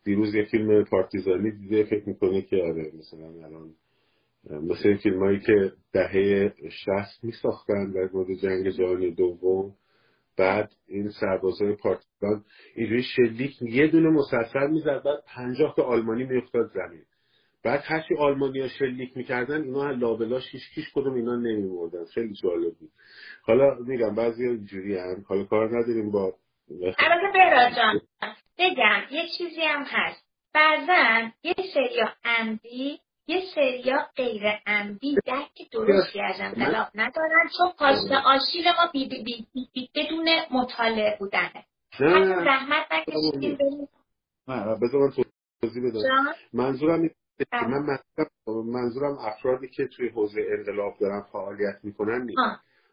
دیروز یه فیلم پارتیزانی دیده فکر می‌کنه که آره مثلا الان مثل فیلم هایی که دهه شست می ساختن در مورد جنگ جهانی دوم بعد این سربازهای پارتیزان اینجوری شلیک یه دونه مسلسل می‌زد بعد پنجاه تا آلمانی میافتاد زمین. بعد هرچی آلمانیا شلیک می‌کردن اینا لابلاش هیچ کیش کدوم اینا نمیمردن خیلی جالب بود. حالا میگم بعضی اینجوری هم حالا کار نداریم با البته جان بگم یه چیزی هم هست. بعضا یه سری عمدی یه سریا غیر عمدی درک درستی از انقلاب ندارن چون پاشنه آشیل ما بی بی بی بی بدون مطالعه بودنه. حتی زحمت نکشیدیم بریم. بذار من توضیح بدم. منظورم من منظورم افرادی که توی حوزه انقلاب دارن فعالیت می‌کنن نیست.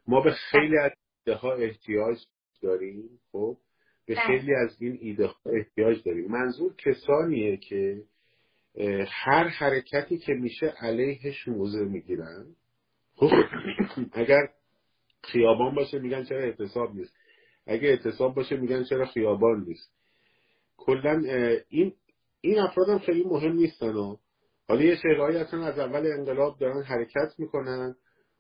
ما به خیلی از ایده ها احتیاج داریم خب؟ به خیلی از این ایده ها احتیاج داریم. منظور کسانیه که هر حرکتی که میشه علیهش موزه می‌گیرن. خب اگر خیابان باشه میگن چرا اعتصاب نیست. اگه اعتصاب باشه میگن چرا خیابان نیست. کلا این این افراد هم خیلی مهم نیستن و حالا یه شهرهایی اصلا از اول انقلاب دارن حرکت می‌کنن.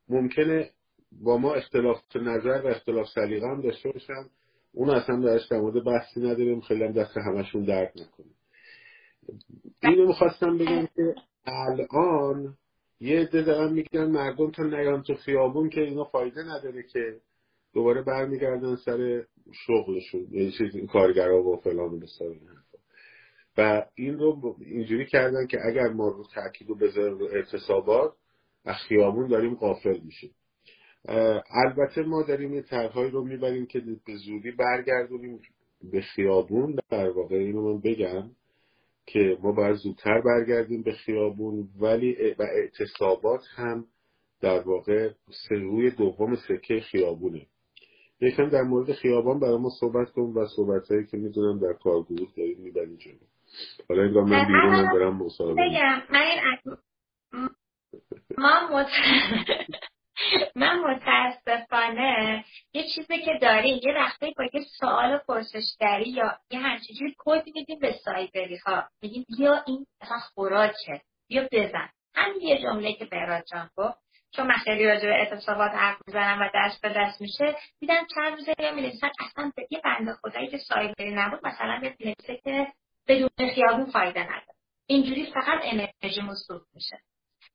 ممکنه با ما اختلاف نظر و اختلاف سلیقه داشته باشن. اون اصلا درش در مورد بحثی نداریم. خیلی هم دست همشون درد نکنه. اینو می‌خواستم بگم که الان یه عده دارن میگن مردم تا نیان تو خیابون که اینا فایده نداره که دوباره برمیگردن سر شغلشون. یه چیز این کارگرا و فلان و و این رو اینجوری کردن که اگر ما رو تاکید رو بذاریم رو اعتصابات از خیابون داریم قافل میشیم. البته ما داریم یه طرحهایی رو می‌بریم که به زودی برگردونیم به خیابون. در واقع اینو من بگم. که ما باید زودتر برگردیم به خیابون ولی و اعتصابات هم در واقع روی دوم سکه خیابونه. یکم در مورد خیابان برای ما صحبت کن و صحبت هایی که می‌دونم در کارگروه داریم می‌بریم جلو. حالا این من بیرونم برم مصاحبه بگم من ما من متاسفانه یه چیزی که داری یه وقتی با یه سوال پرسشگری یا یه همچین کد میدیم به سایبری ها میگیم بیا این اصلا خوراکه. بیا بزن. همین یه جمله که بهراد جان گفت. چون من خیلی راجع به اعتصابات حرف می‌زنم و دست به دست میشه دیدم چند روزه یا می‌رسن اصلا به یه بنده خدایی که سایبری نبود مثلا نوشته که بدون خیابون فایده نداره. اینجوری فقط انرژی مصروف میشه.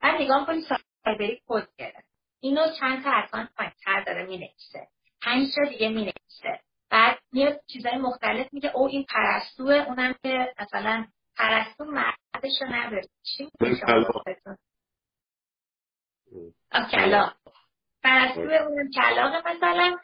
بعد نگاه کنی سایبری کد گرفت. اینو چند تا اکانت پایینتر داره می‌نویسه. پنج تا دیگه می‌نویسه. بعد میاد چیزای مختلف میگه او این پرستوه. اونم که مثلا پرستو مردش رو نداره. چی کلاق پرستو اونم کلاق مثلا.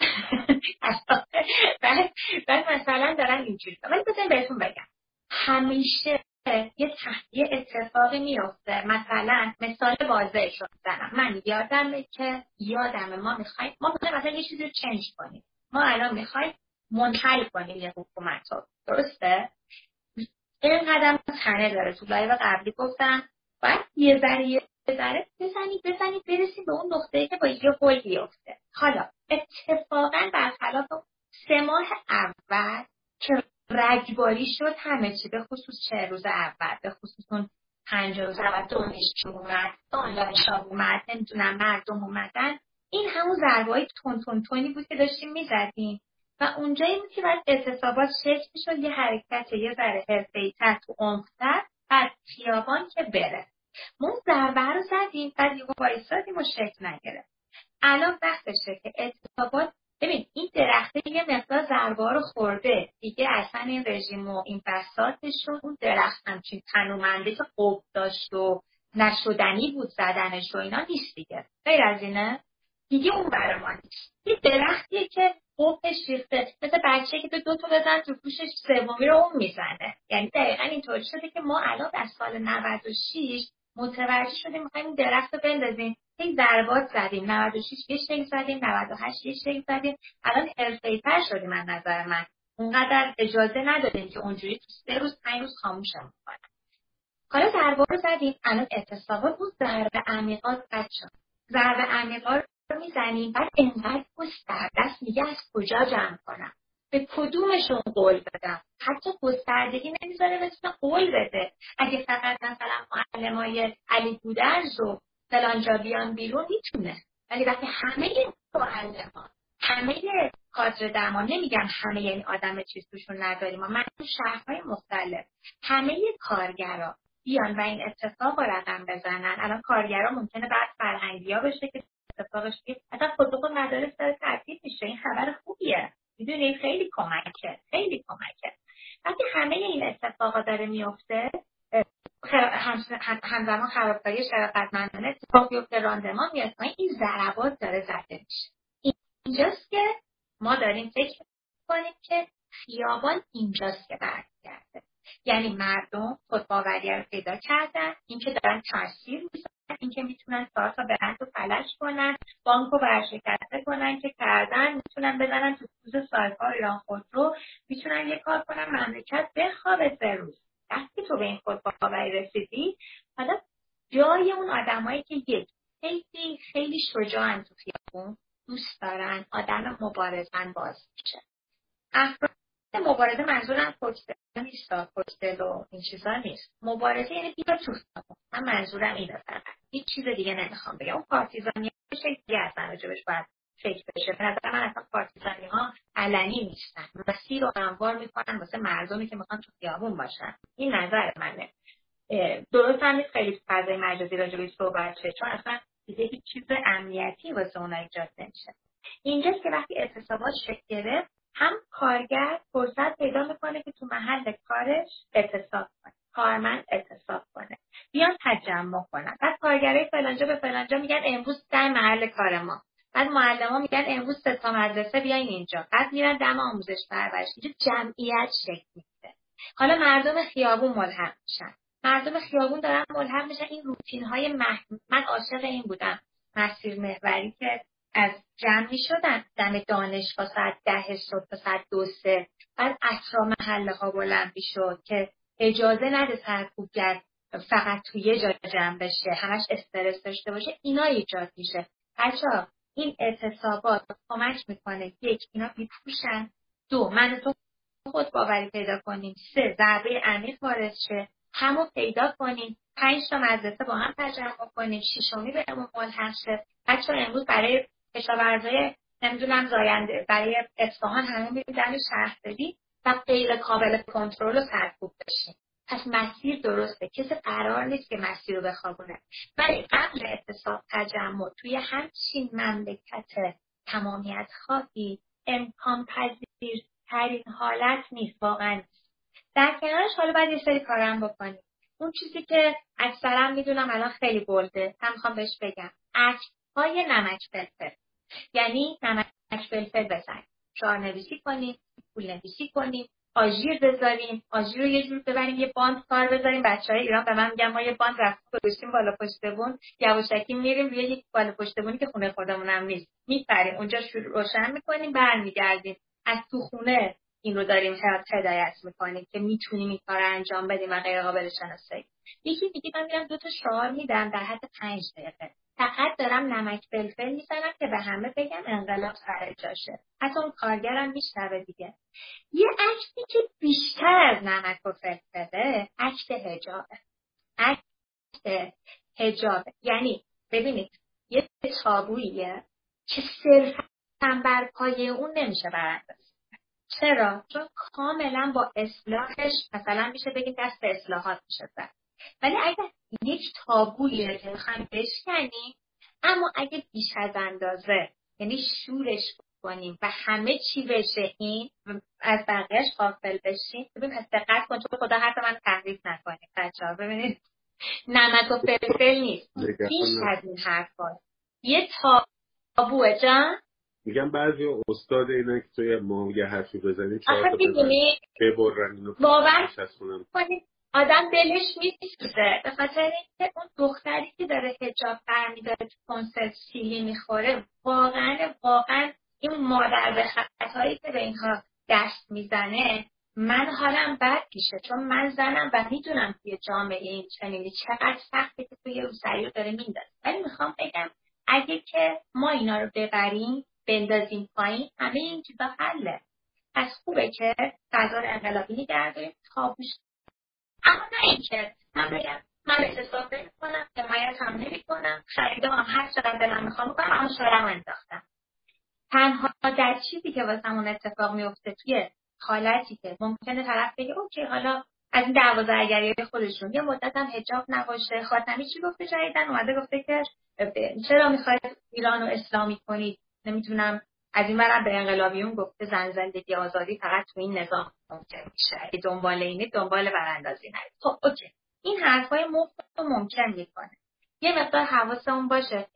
[LAUGHS] بعد مثلا دارن اینجوری. ولی بزن بهتون بگم. همیشه یه یه اتفاقی میفته مثلا مثال واضح شد. من یادمه که یادم ما می‌خوایم ما مثلا یه چیزی رو چنج کنیم. ما الان می‌خوایم منحل کنیم یه حکومت رو. درسته؟ این قدم تنه داره. تو live قبلی گفتم. باید یه ذره یه ذره بزنید بزنید برسیم به اون نقطه که با یه هول بیفته. حالا اتفاقا برخلاف سه ماه اول که رگباری شد همه چی به خصوص چه روز اول به خصوص اون پنج روز اول دانشجو اومد دانشجو اومد نمی‌دونم مردم اومدن. این همون ضربه های تون تون تونی بود که داشتیم می‌زدیم. و اونجایی بود که باید اعتصابات شکل می‌شد یه حرکت یه ذره حرفه‌ای‌تر تو عمقتر از خیابان که بره. ما اون ضربه رو زدیم بعد یهو وایسادیم و شکل نگرفت. الان وقتشه که اعتصابات ببین این درخته یه مقدار ضربه رو خورده. دیگه اصلا این رژیم و این بساتشون اون درخت همچین تنومنده که قب داشت و نشدنی بود زدنش و اینا نیست دیگه. غیر از اینه دیگه اون برای ما نیست. یه درختیه که قبش ریخته. مثل بچه که دو تا بزن تو پوشش سومی رو اون می‌زنه. یعنی دقیقا اینطور شده که ما الان در سال 96 متوجه شدیم می‌خوایم درخت رو بندازیم. یک ضربات زدیم. 96 یه شکل زدیم 98 یه شکل زدیم. الان حرفه‌ای‌تر شدیم از نظر من. اونقدر اجازه ندادیم که اونجوری تو سه روز پنج روز خاموشم کنم حالا ضربه رو زدیم. الان اعتصابات بود ضربه عمیقات قد شد. ضربه عمیقات رو می‌زنیم. بعد انقدر گستردست میگه از کجا جمع کنم؟ به کدومشون قول بدم؟ حتی گستردگی نمی‌ذاره بتونه قول بده. اگه فقط مثلا معلمای علی گودرز و فلانجا بیان بیرون می‌تونه. ولی وقتی همه معلمان همه کادر درمان نمیگم همه این آدم چیز توشون نداریم من تو شهرهای مختلف همه کارگرا بیان و این اتفاق رقم بزنن. الان کارگرا ممکنه بعد فرهنگی ها بشه که اتفاقش حتی خود مدارس داره ترتیب میشه. این خبر خوبیه. می‌دونی؟ خیلی کمکه خیلی کمکه. وقتی همه این اتفاقا داره میفته همزمان خرابکاری شرافتمندانه اتفاق بیفته راندمان میاد این ضربات داره زده میشه. اینجاست که ما داریم فکر کنیم که خیابان اینجاست که برگرده یعنی مردم خودباوری رو پیدا کردن اینکه دارن تاثیر می‌ذارن اینکه می‌تونن سارتا برند رو فلش کنن بانک رو برشکسته کنن که کردن می‌تونن بزنن تو کوز سایپا ایران خودرو می‌تونن یه کار کنن مملکت. بخوابه سه روز. وقتی تو به این خودباوری رسیدی حالا جای اون آدمایی که یک خیلی خیلی شجاعن تو خیابون دوست دارن آدم مبارزن باز میشه. افراد مبارزه منظورم کشته نیست کشته و این چیزا نیست. مبارزه یعنی بیا تو من منظورم اینه فقط. هیچ چیز دیگه نمی‌خوام بگم. اون پارتیزانی بشه دیگه اصلا راجبش باید فکر بشه. به نظر من اصلا پارتیزانی ها علنی نیستن. مسیر رو هموار می‌کنن واسه مردمی که می‌خوان تو خیابون باشن. این نظر منه. درست هم نیست خیلی فضای مجازی راجبش صحبت شه چون اصلا دیگه هیچ چیز امنیتی واسه اونها ایجاد نمیشه. اینجاست که وقتی اعتصابات شکل گرفت هم کارگر فرصت پیدا می‌کنه که تو محل کارش اعتصاب کنه کارمند اعتصاب کنه. بیان تجمع کنن. بعد کارگرای فلانجا به فلانجا میگن امروز در محل کار ما. بعد معلم میگن امروز سه تا مدرسه بیاین اینجا. بعد میرن دم آموزش پرورش. اینجا جمعیت شکل میده حالا مردم خیابون ملحق میشن. مردم خیابون دارن ملحق میشن. این روتین های من عاشق این بودم. مسیر محوری که از جمع می شدن دم دانشگاه ساعت ده صبح تا ساعت دو سه. بعد اطرا محله ها بلند می که اجازه نده سرکوبگر فقط توی یه جا جمع بشه. همش استرس داشته باشه. اینا ایجاد میشه. بچه این اعتصابات کمک می‌کنه یک اینا بیپوشن. دو من تو خود باوری پیدا کنیم. سه ضربه عمیق وارد شه. همو پیدا کنیم. پنج تا مدرسه با هم تجمع کنیم. شیشمی به امون ملحق شه. بچه امروز برای کشاورزای نمی‌دونم زاینده برای اصفهان همه میدن شهرداری و غیر قابل کنترل و سرکوب بشیم. پس مسیر درسته. کسی قرار نیست که مسیر رو بخوابونه. ولی اتصاب تجمع توی همچین مملکت تمامیت خواهی امکان پذیر ترین حالت نیست واقعا در کنارش حالا باید یه سری کارم بکنیم. اون چیزی که اکثرا می‌دونم الان خیلی بلده هم می‌خوام بهش بگم. عکس های نمک فلفل. یعنی نمک فلفل بزنیم. شعار نویسی کنیم پول نویسی کنیم. آژیر بذاریم آژیر رو یه جور ببریم یه باند کار بذاریم. بچه های ایران به من میگن ما یه باند رفتیم گذاشتیم بالا پشتبون یواشکی میریم روی یک بالا پشتبونی که خونه خودمون هم نیست. میپریم اونجا شروع روشن می‌کنیم برمیگردیم. از تو خونه این رو داریم هدایت می‌کنیم که می‌تونیم این کار انجام بدیم و غیر قابل شناسایی. یکی میگه من میرم دو تا شعار میدم در حد پنج دقیقه. فقط دارم نمک فلفل می‌زنم که به همه بگم انقلاب سر جاشه. حتی اون کارگرم میشنوه دیگه. یه عکسی که بیشتر از نمک و فلفله عکس هجابه عکس هجابه یعنی ببینید یه تابوییه که صرفا بر پایه اون نمیشه براندازی چرا؟ چون کاملا با اصلاحش مثلا میشه بگیم دست اصلاحات میشه زد. ولی اگر یک تابویه که می‌خوایم بشکنیم اما اگه بیش از اندازه یعنی شورش کنیم و همه چی بشه این از بقیهش قافل بشیم ببین پس دقت کن چون خدا حرف من تحریف نکنیم بچه ها ببینید نمک و فلفل نیست. بیش از این حرف یه تابوه جان. میگم بعضی استاد اینا که توی ما یه حرفی بزنی چهار تا ببرن اینو. باور آدم دلش میسوزه. به خاطر اینکه اون دختری که داره هجاب برمیداره تو کنسرت سیلی می‌خوره واقعا واقعا این مادر به خطایی که به اینها دست می‌زنه من حالم بد میشه. چون من زنم و می‌دونم توی جامعه این چنینی چقدر سخته که توی اون سریع داره میندازه. ولی می‌خوام بگم اگه که ما اینا رو ببریم بندازیم پایین همه این چیزا حله. پس خوبه که فضا رو انقلابی نگرداریم تابوش اما نه اینکه من بگم من احساس کنم حمایت هم نمی کنم خریده هم هر چقدر دلم می‌خوام بکنم اما شورم انداختم. تنها در چیزی که واسمون اتفاق میفته توی حالتی که ممکنه طرف بگه اوکی حالا از این اگری خودشون یه مدت هم هجاب نباشه. خاتمی چی گفته جدیدن اومده گفته که چرا می‌خواید ایران رو اسلامی کنید؟ نمی‌تونم از این برم به انقلابیون گفته زن زندگی آزادی فقط تو این نظام ممکن میشه. اگه دنبال اینه دنبال براندازی نرید خب اوکی. این حرفای مفت رو ممکن می‌کنه. یه مقدار حواسمون باشه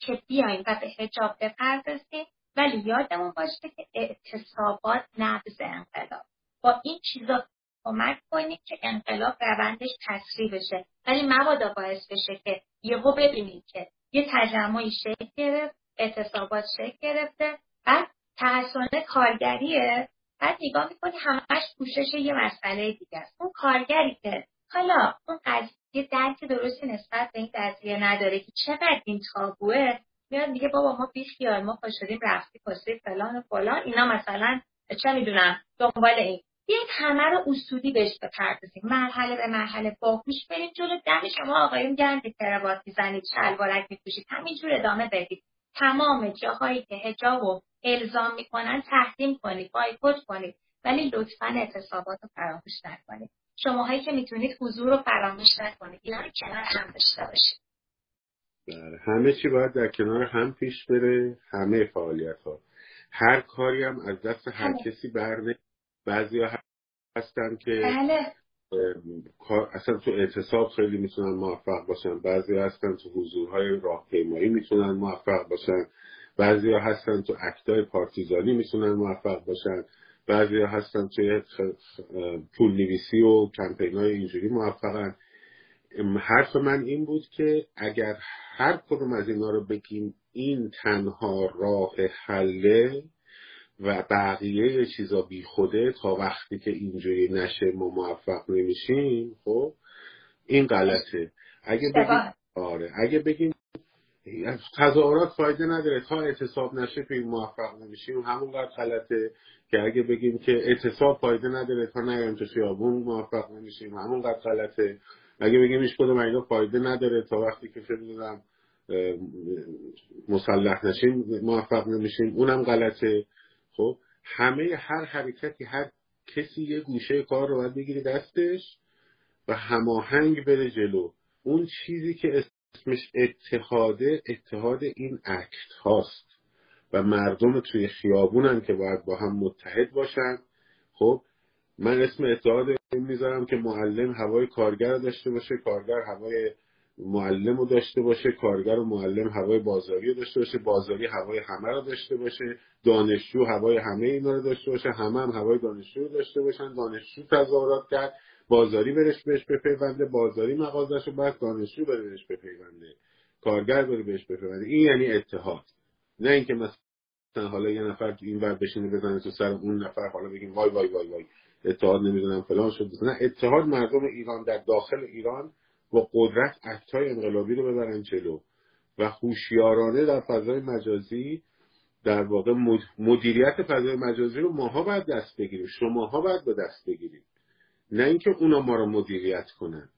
که بیایم و به حجاب بپردازیم ولی یادمون باشه که اعتصابات نبز انقلاب. با این چیزا کمک کنید که انقلاب روندش تسریع بشه. ولی مبادا باعث بشه که یهو ببینید که یه تجمعی شکل گرفت اعتصابات شکل گرفته بعد تحسن کارگریه. بعد نگاه می‌کنی همش پوشش یه مسئله دیگه است. اون کارگری که حالا اون قضیه درک درستی نسبت به این قضیه نداره که چقدر این تابوه میاد میگه بابا ما بیش خیال ما پاشدیم رفتی پاسه فلان و فلان. اینا مثلا چه می‌دونم دنبال این. یک همه رو اصولی بهش بپردازیم. مرحله به مرحله باهوش بریم جلو دم شما آقایون گند کروات می‌زنید شلوارک میپوشید همینجور ادامه بدید. تمام جاهایی که هجاب و الزام می‌کنن تحریم کنید بایکوت کنید. ولی لطفا اعتصابات رو فراموش نکنید. شماهایی که می‌تونید حضور رو فراموش نکنید. اینا رو کنار هم داشته باشید. بله همه چی باید در کنار هم پیش بره. همه فعالیت ها هر کاری هم از دست هر کسی برنه بعضی هستن که بله. اصلا تو اعتصاب خیلی می‌تونن موفق باشن. بعضی هستن تو حضورهای راهپیمایی می‌تونن موفق باشن. بعضی هستن تو اکتای پارتیزانی می‌تونن موفق باشن. بعضی هستن توی پول نویسی و کمپین های اینجوری موفقن. حرف من این بود که اگر هر کدوم از اینا رو بگیم این تنها راه حله و بقیه چیزا بی خوده تا وقتی که اینجوری نشه ما موفق نمیشیم خب این غلطه. اگه بگیم آره اگه بگیم تظاهرات فایده نداره. تا اعتصاب نشه که موفق نمیشیم همونقدر غلطه که اگه بگیم که اعتصاب فایده نداره تا نیایم تو خیابون موفق نمیشیم همونقدر غلطه. اگه بگیم هیچ کدوم اینا فایده نداره تا وقتی که فکر مسلح نشیم موفق نمیشیم اونم غلطه. خب همه هر حرکتی هر کسی یه گوشه کار رو باید بگیره دستش و هماهنگ بره جلو. اون چیزی که اسمش اتحاده اتحاد این اکت هاست و مردم توی خیابونن که باید با هم متحد باشن. خب من اسم اتحاد می‌ذارم که معلم هوای کارگر داشته باشه کارگر هوای معلم رو داشته باشه کارگر و معلم هوای بازاری رو داشته باشه بازاری هوای همه رو داشته باشه دانشجو هوای همه اینا رو داشته باشه همه هم هوای دانشجو رو داشته باشن دانشجو تظاهرات کرد بازاری برش بهش بپیونده بازاری مغازش رو بعد دانشجو بره بهش بپیونده کارگر بره بهش بپیونده. این یعنی اتحاد. نه اینکه مثلا حالا یه نفر این ور بشینه بزنه تو سر اون نفر حالا بگیم وای وای وای وای اتحاد نمی‌دونم فلان شد نه اتحاد مردم ایران در داخل ایران با قدرت اکتای انقلابی رو ببرن جلو. و هوشیارانه در فضای مجازی در واقع مدیریت فضای مجازی رو ماها باید دست بگیریم. شماها باید به دست بگیریم. نه اینکه اونا ما رو مدیریت کنن.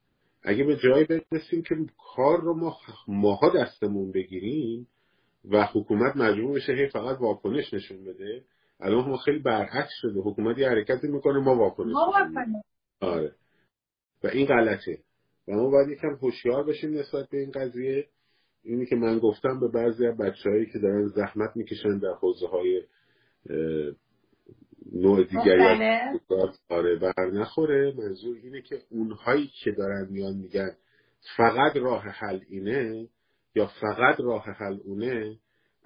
اگه به جایی برسیم که کار رو ما ماها دستمون بگیریم و حکومت مجبور بشه هی فقط واکنش نشون بده الان ما خیلی برعکس شده. حکومت یه حرکتی می‌کنه ما واکنش. آره. و این غلطه. و ما باید یکم هوشیار باشیم نسبت به این قضیه. اینی که من گفتم به بعضی از بچههایی که دارن زحمت می‌کشن در حوزه های نوع دیگری آره بر نخوره. منظور اینه که اونهایی که دارن میان میگن فقط راه حل اینه یا فقط راه حل اونه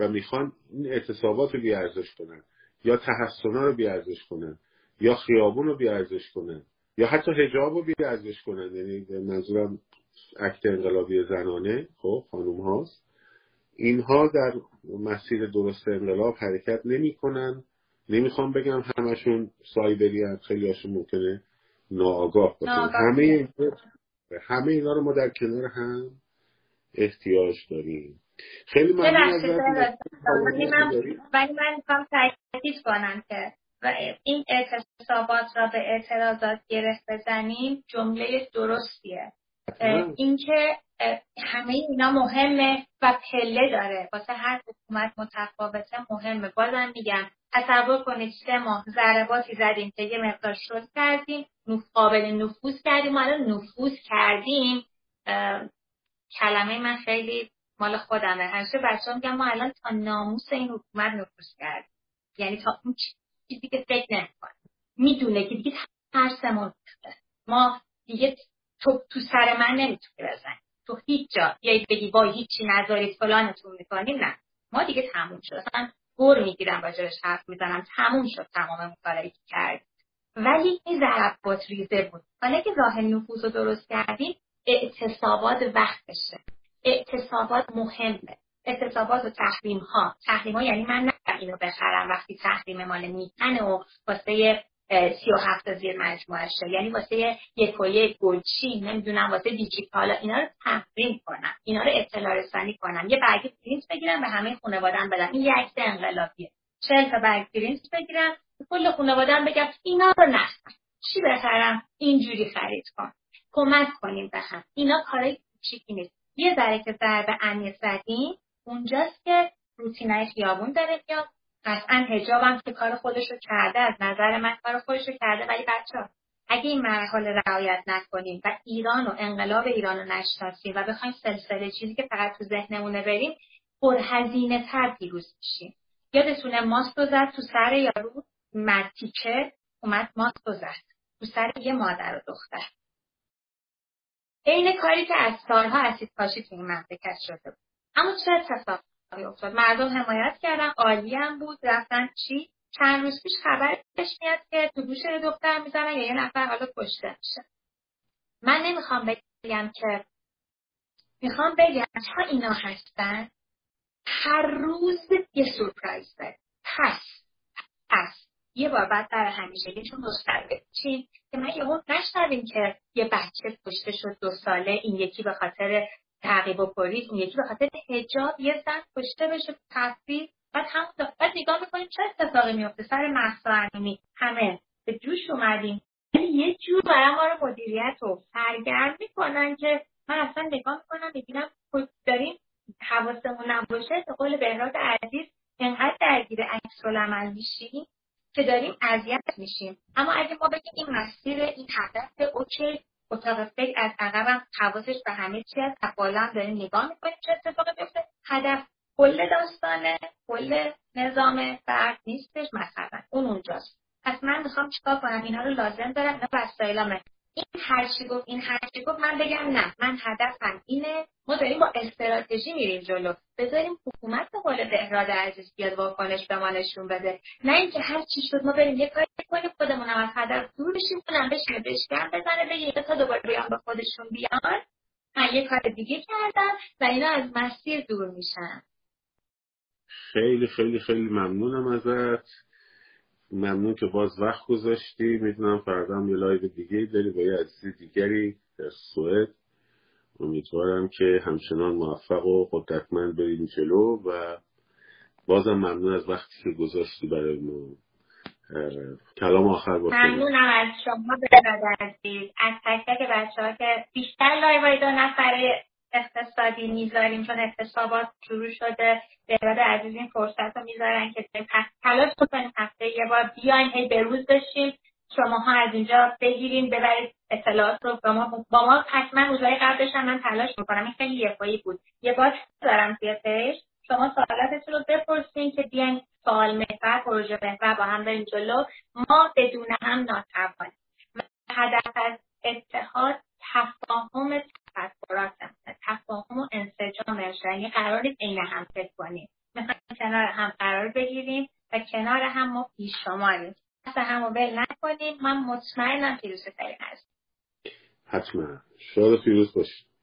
و می‌خوان این اعتصابات رو بیارزش کنن یا تحسنا رو بیارزش کنن یا خیابون رو بیارزش کنن. یا حتی هجاب رو بیارزش کنن. یعنی منظورم اکت انقلابی زنانه خب خانوم هاست. اینها در مسیر درست انقلاب حرکت نمی‌کنن. نمی‌خوام بگم همشون سایبری هم خیلی هاشون ممکنه ناآگاه باشن. همه همه اینا رو ما در کنار هم احتیاج داریم. خیلی ممنون ولی من می‌خوام تاکید کنم که این اعتصابات را به اعتراضات گرفت بزنیم جمله درستیه. اینکه همه اینا مهمه و پله داره. واسه هر حکومت متفاوته مهمه. بازم میگم تصور کنید سه ماه ضرباتی زدیم که یه مقدار شد کردیم قابل نفوذ کردیم. الان نفوذ کردیم. کلمه من خیلی مال خودمه. همیشه بچه میگم ما الان تا ناموس این حکومت نفوذ کردیم. یعنی تا اون چیزی که فکر نمی‌کنه. می‌دونه که دیگه ترسمون ما دیگه تو تو سر من نمی‌تونی بزنی. تو هیچ جا. یا بگی با هیچی نذارید فلانتون می‌کنیم. نه. ما دیگه تموم شد. اصلا گور می‌گیرم راجبش حرف می‌زنم. تموم شد تمام مطالعه که کرد ولی این ضربات ریزه بود. حالا که راه نفوذ رو درست کردیم اعتصابات وقتشه. اعتصابات مهمه. اعتصابات و تحریم ها تحریم ها یعنی من اینو بخرم وقتی تحریم مال میهنه و واسه سی و هفت زیر مجموعه یعنی واسه یک و یک گلچین نمی‌دونم واسه دیجیتال اینا رو تحریم کنم اینا رو اطلاع رسانی کنم. یه برگ پرینت بگیرم به همه خانوادم بدم. این یک انقلابیه. چهل تا برگ پرینت بگیرم کل خانوادم بگم اینا رو نخرم چی بخرم؟ اینجوری خرید کن. کمک کنیم به هم. اینا کارای کوچیکی نیست. یه ذره که ضربه عمیق زدیم اونجاست که روتینای خیابون داره میاد. قطعا هجابم که کار خودش رو کرده از نظر من کار خودش رو کرده. ولی بچه اگه این مرحله رعایت نکنیم و ایران و انقلاب ایران رو نشناسیم و بخوایم سلسله چیزی که فقط تو ذهنمونه بریم پرهزینه تر پیروز میشیم. یادتونه ماست و زد تو سر یارو مرتیکه اومد ماست و زد تو سر یه مادر و دختر. عین کاری که از سالها اسید پاشی تو این مملکت شده بود. اما چه اتفاق افتاد. مردم حمایت کردن عالی هم بود رفتن چی؟ چند روز پیش خبرش میاد که تو گوش دختر می‌زنن یا یه نفر حالا کشته میشه. من نمی‌خوام بگم که می‌خوام بگم تا اینا هستن. هر روز یه سورپرایز داره پس پس یه بار بعد در همیشه چون مستر چین که من یهو نشنویم که یه بچه کشته شد دو ساله این یکی به خاطر تعقیب و پلیس اون یکی به خاطر حجاب یه زن کشته بشه تصویر بعد هم بعد نگاه می‌کنیم چه اتفاقی میفته سر محسا همه به جوش اومدیم. یه جور برای ما رو مدیریت رو سرگرم می‌کنن که من اصلا نگاه می‌کنم ببینم داریم حواسمون نباشه. به قول بهراد عزیز انقدر درگیر عکس العمل میشیم که داریم اذیت میشیم. اما اگه ما بگیم این مسیر این هدف اوکی اتاق فکر از عقبم حواسش به همه چی از بالا داریم نگاه می‌کنیم چه اتفاقی بیفته هدف کل داستانه کل نظام فرد نیستش مثلا. اون اونجاست. پس من می‌خوام چیکار کنم؟ اینا رو لازم دارم. اینا وسایلامه. این هر چی گفت این هر چی گفت من بگم نه. من هدفم اینه. ما داریم با استراتژی میریم جلو. بذاریم حکومت به قول بهراد عزیز بیاد واکنش به ما نشون بده. نه اینکه هر چی شد ما بریم یه کاری کنیم خودمون از هدف دور بشیم اونم بشینه بشکن بزنه بگه تا دوباره بیان به خودشون بیان. من یه کار دیگه کردم و اینا از مسیر دور میشن. خیلی خیلی خیلی ممنونم ازت. ممنون که باز وقت گذاشتی. می‌دونم فردا هم یه live دیگه داری با یه عزیز دیگری در سوئد. امیدوارم که همچنان موفق و قدرتمند بریم جلو و بازم ممنون از وقتی که گذاشتی برای ما. کلام آخر باشه ممنونم از شما برادر عزیز از تک تک بچه ها که بیشتر لایوهای دو نفره اقتصادی می‌ذاریم چون اقتصابات شروع شده. برادر عزیز این فرصت رو می‌ذارن که تلاش کنیم هفته یه بار بیاین هی به روز بشیم شماها از اینجا بگیرین ببرید اطلاعات رو با ما. با ما حتما روزهای قبلش من تلاش می‌کنم. این خیلی یفایی بود. یه بار دارم توی پیش شما سوالاتتون رو بپرسین که بیاین سوال محور پروژه محور با هم بریم جلو. ما بدون هم ناتوانیم. هدف از اتحاد تفاهم تفکرات تفاهم و انسجام یعنی قرار نیست عین هم فکر کنیم. می‌خوایم کنار هم قرار بگیریم و کنار هم ما پیش شماریم دست همو ول نکنیم. من مطمئنم پیروز ترین هست حتما. شاد پیروز باشید.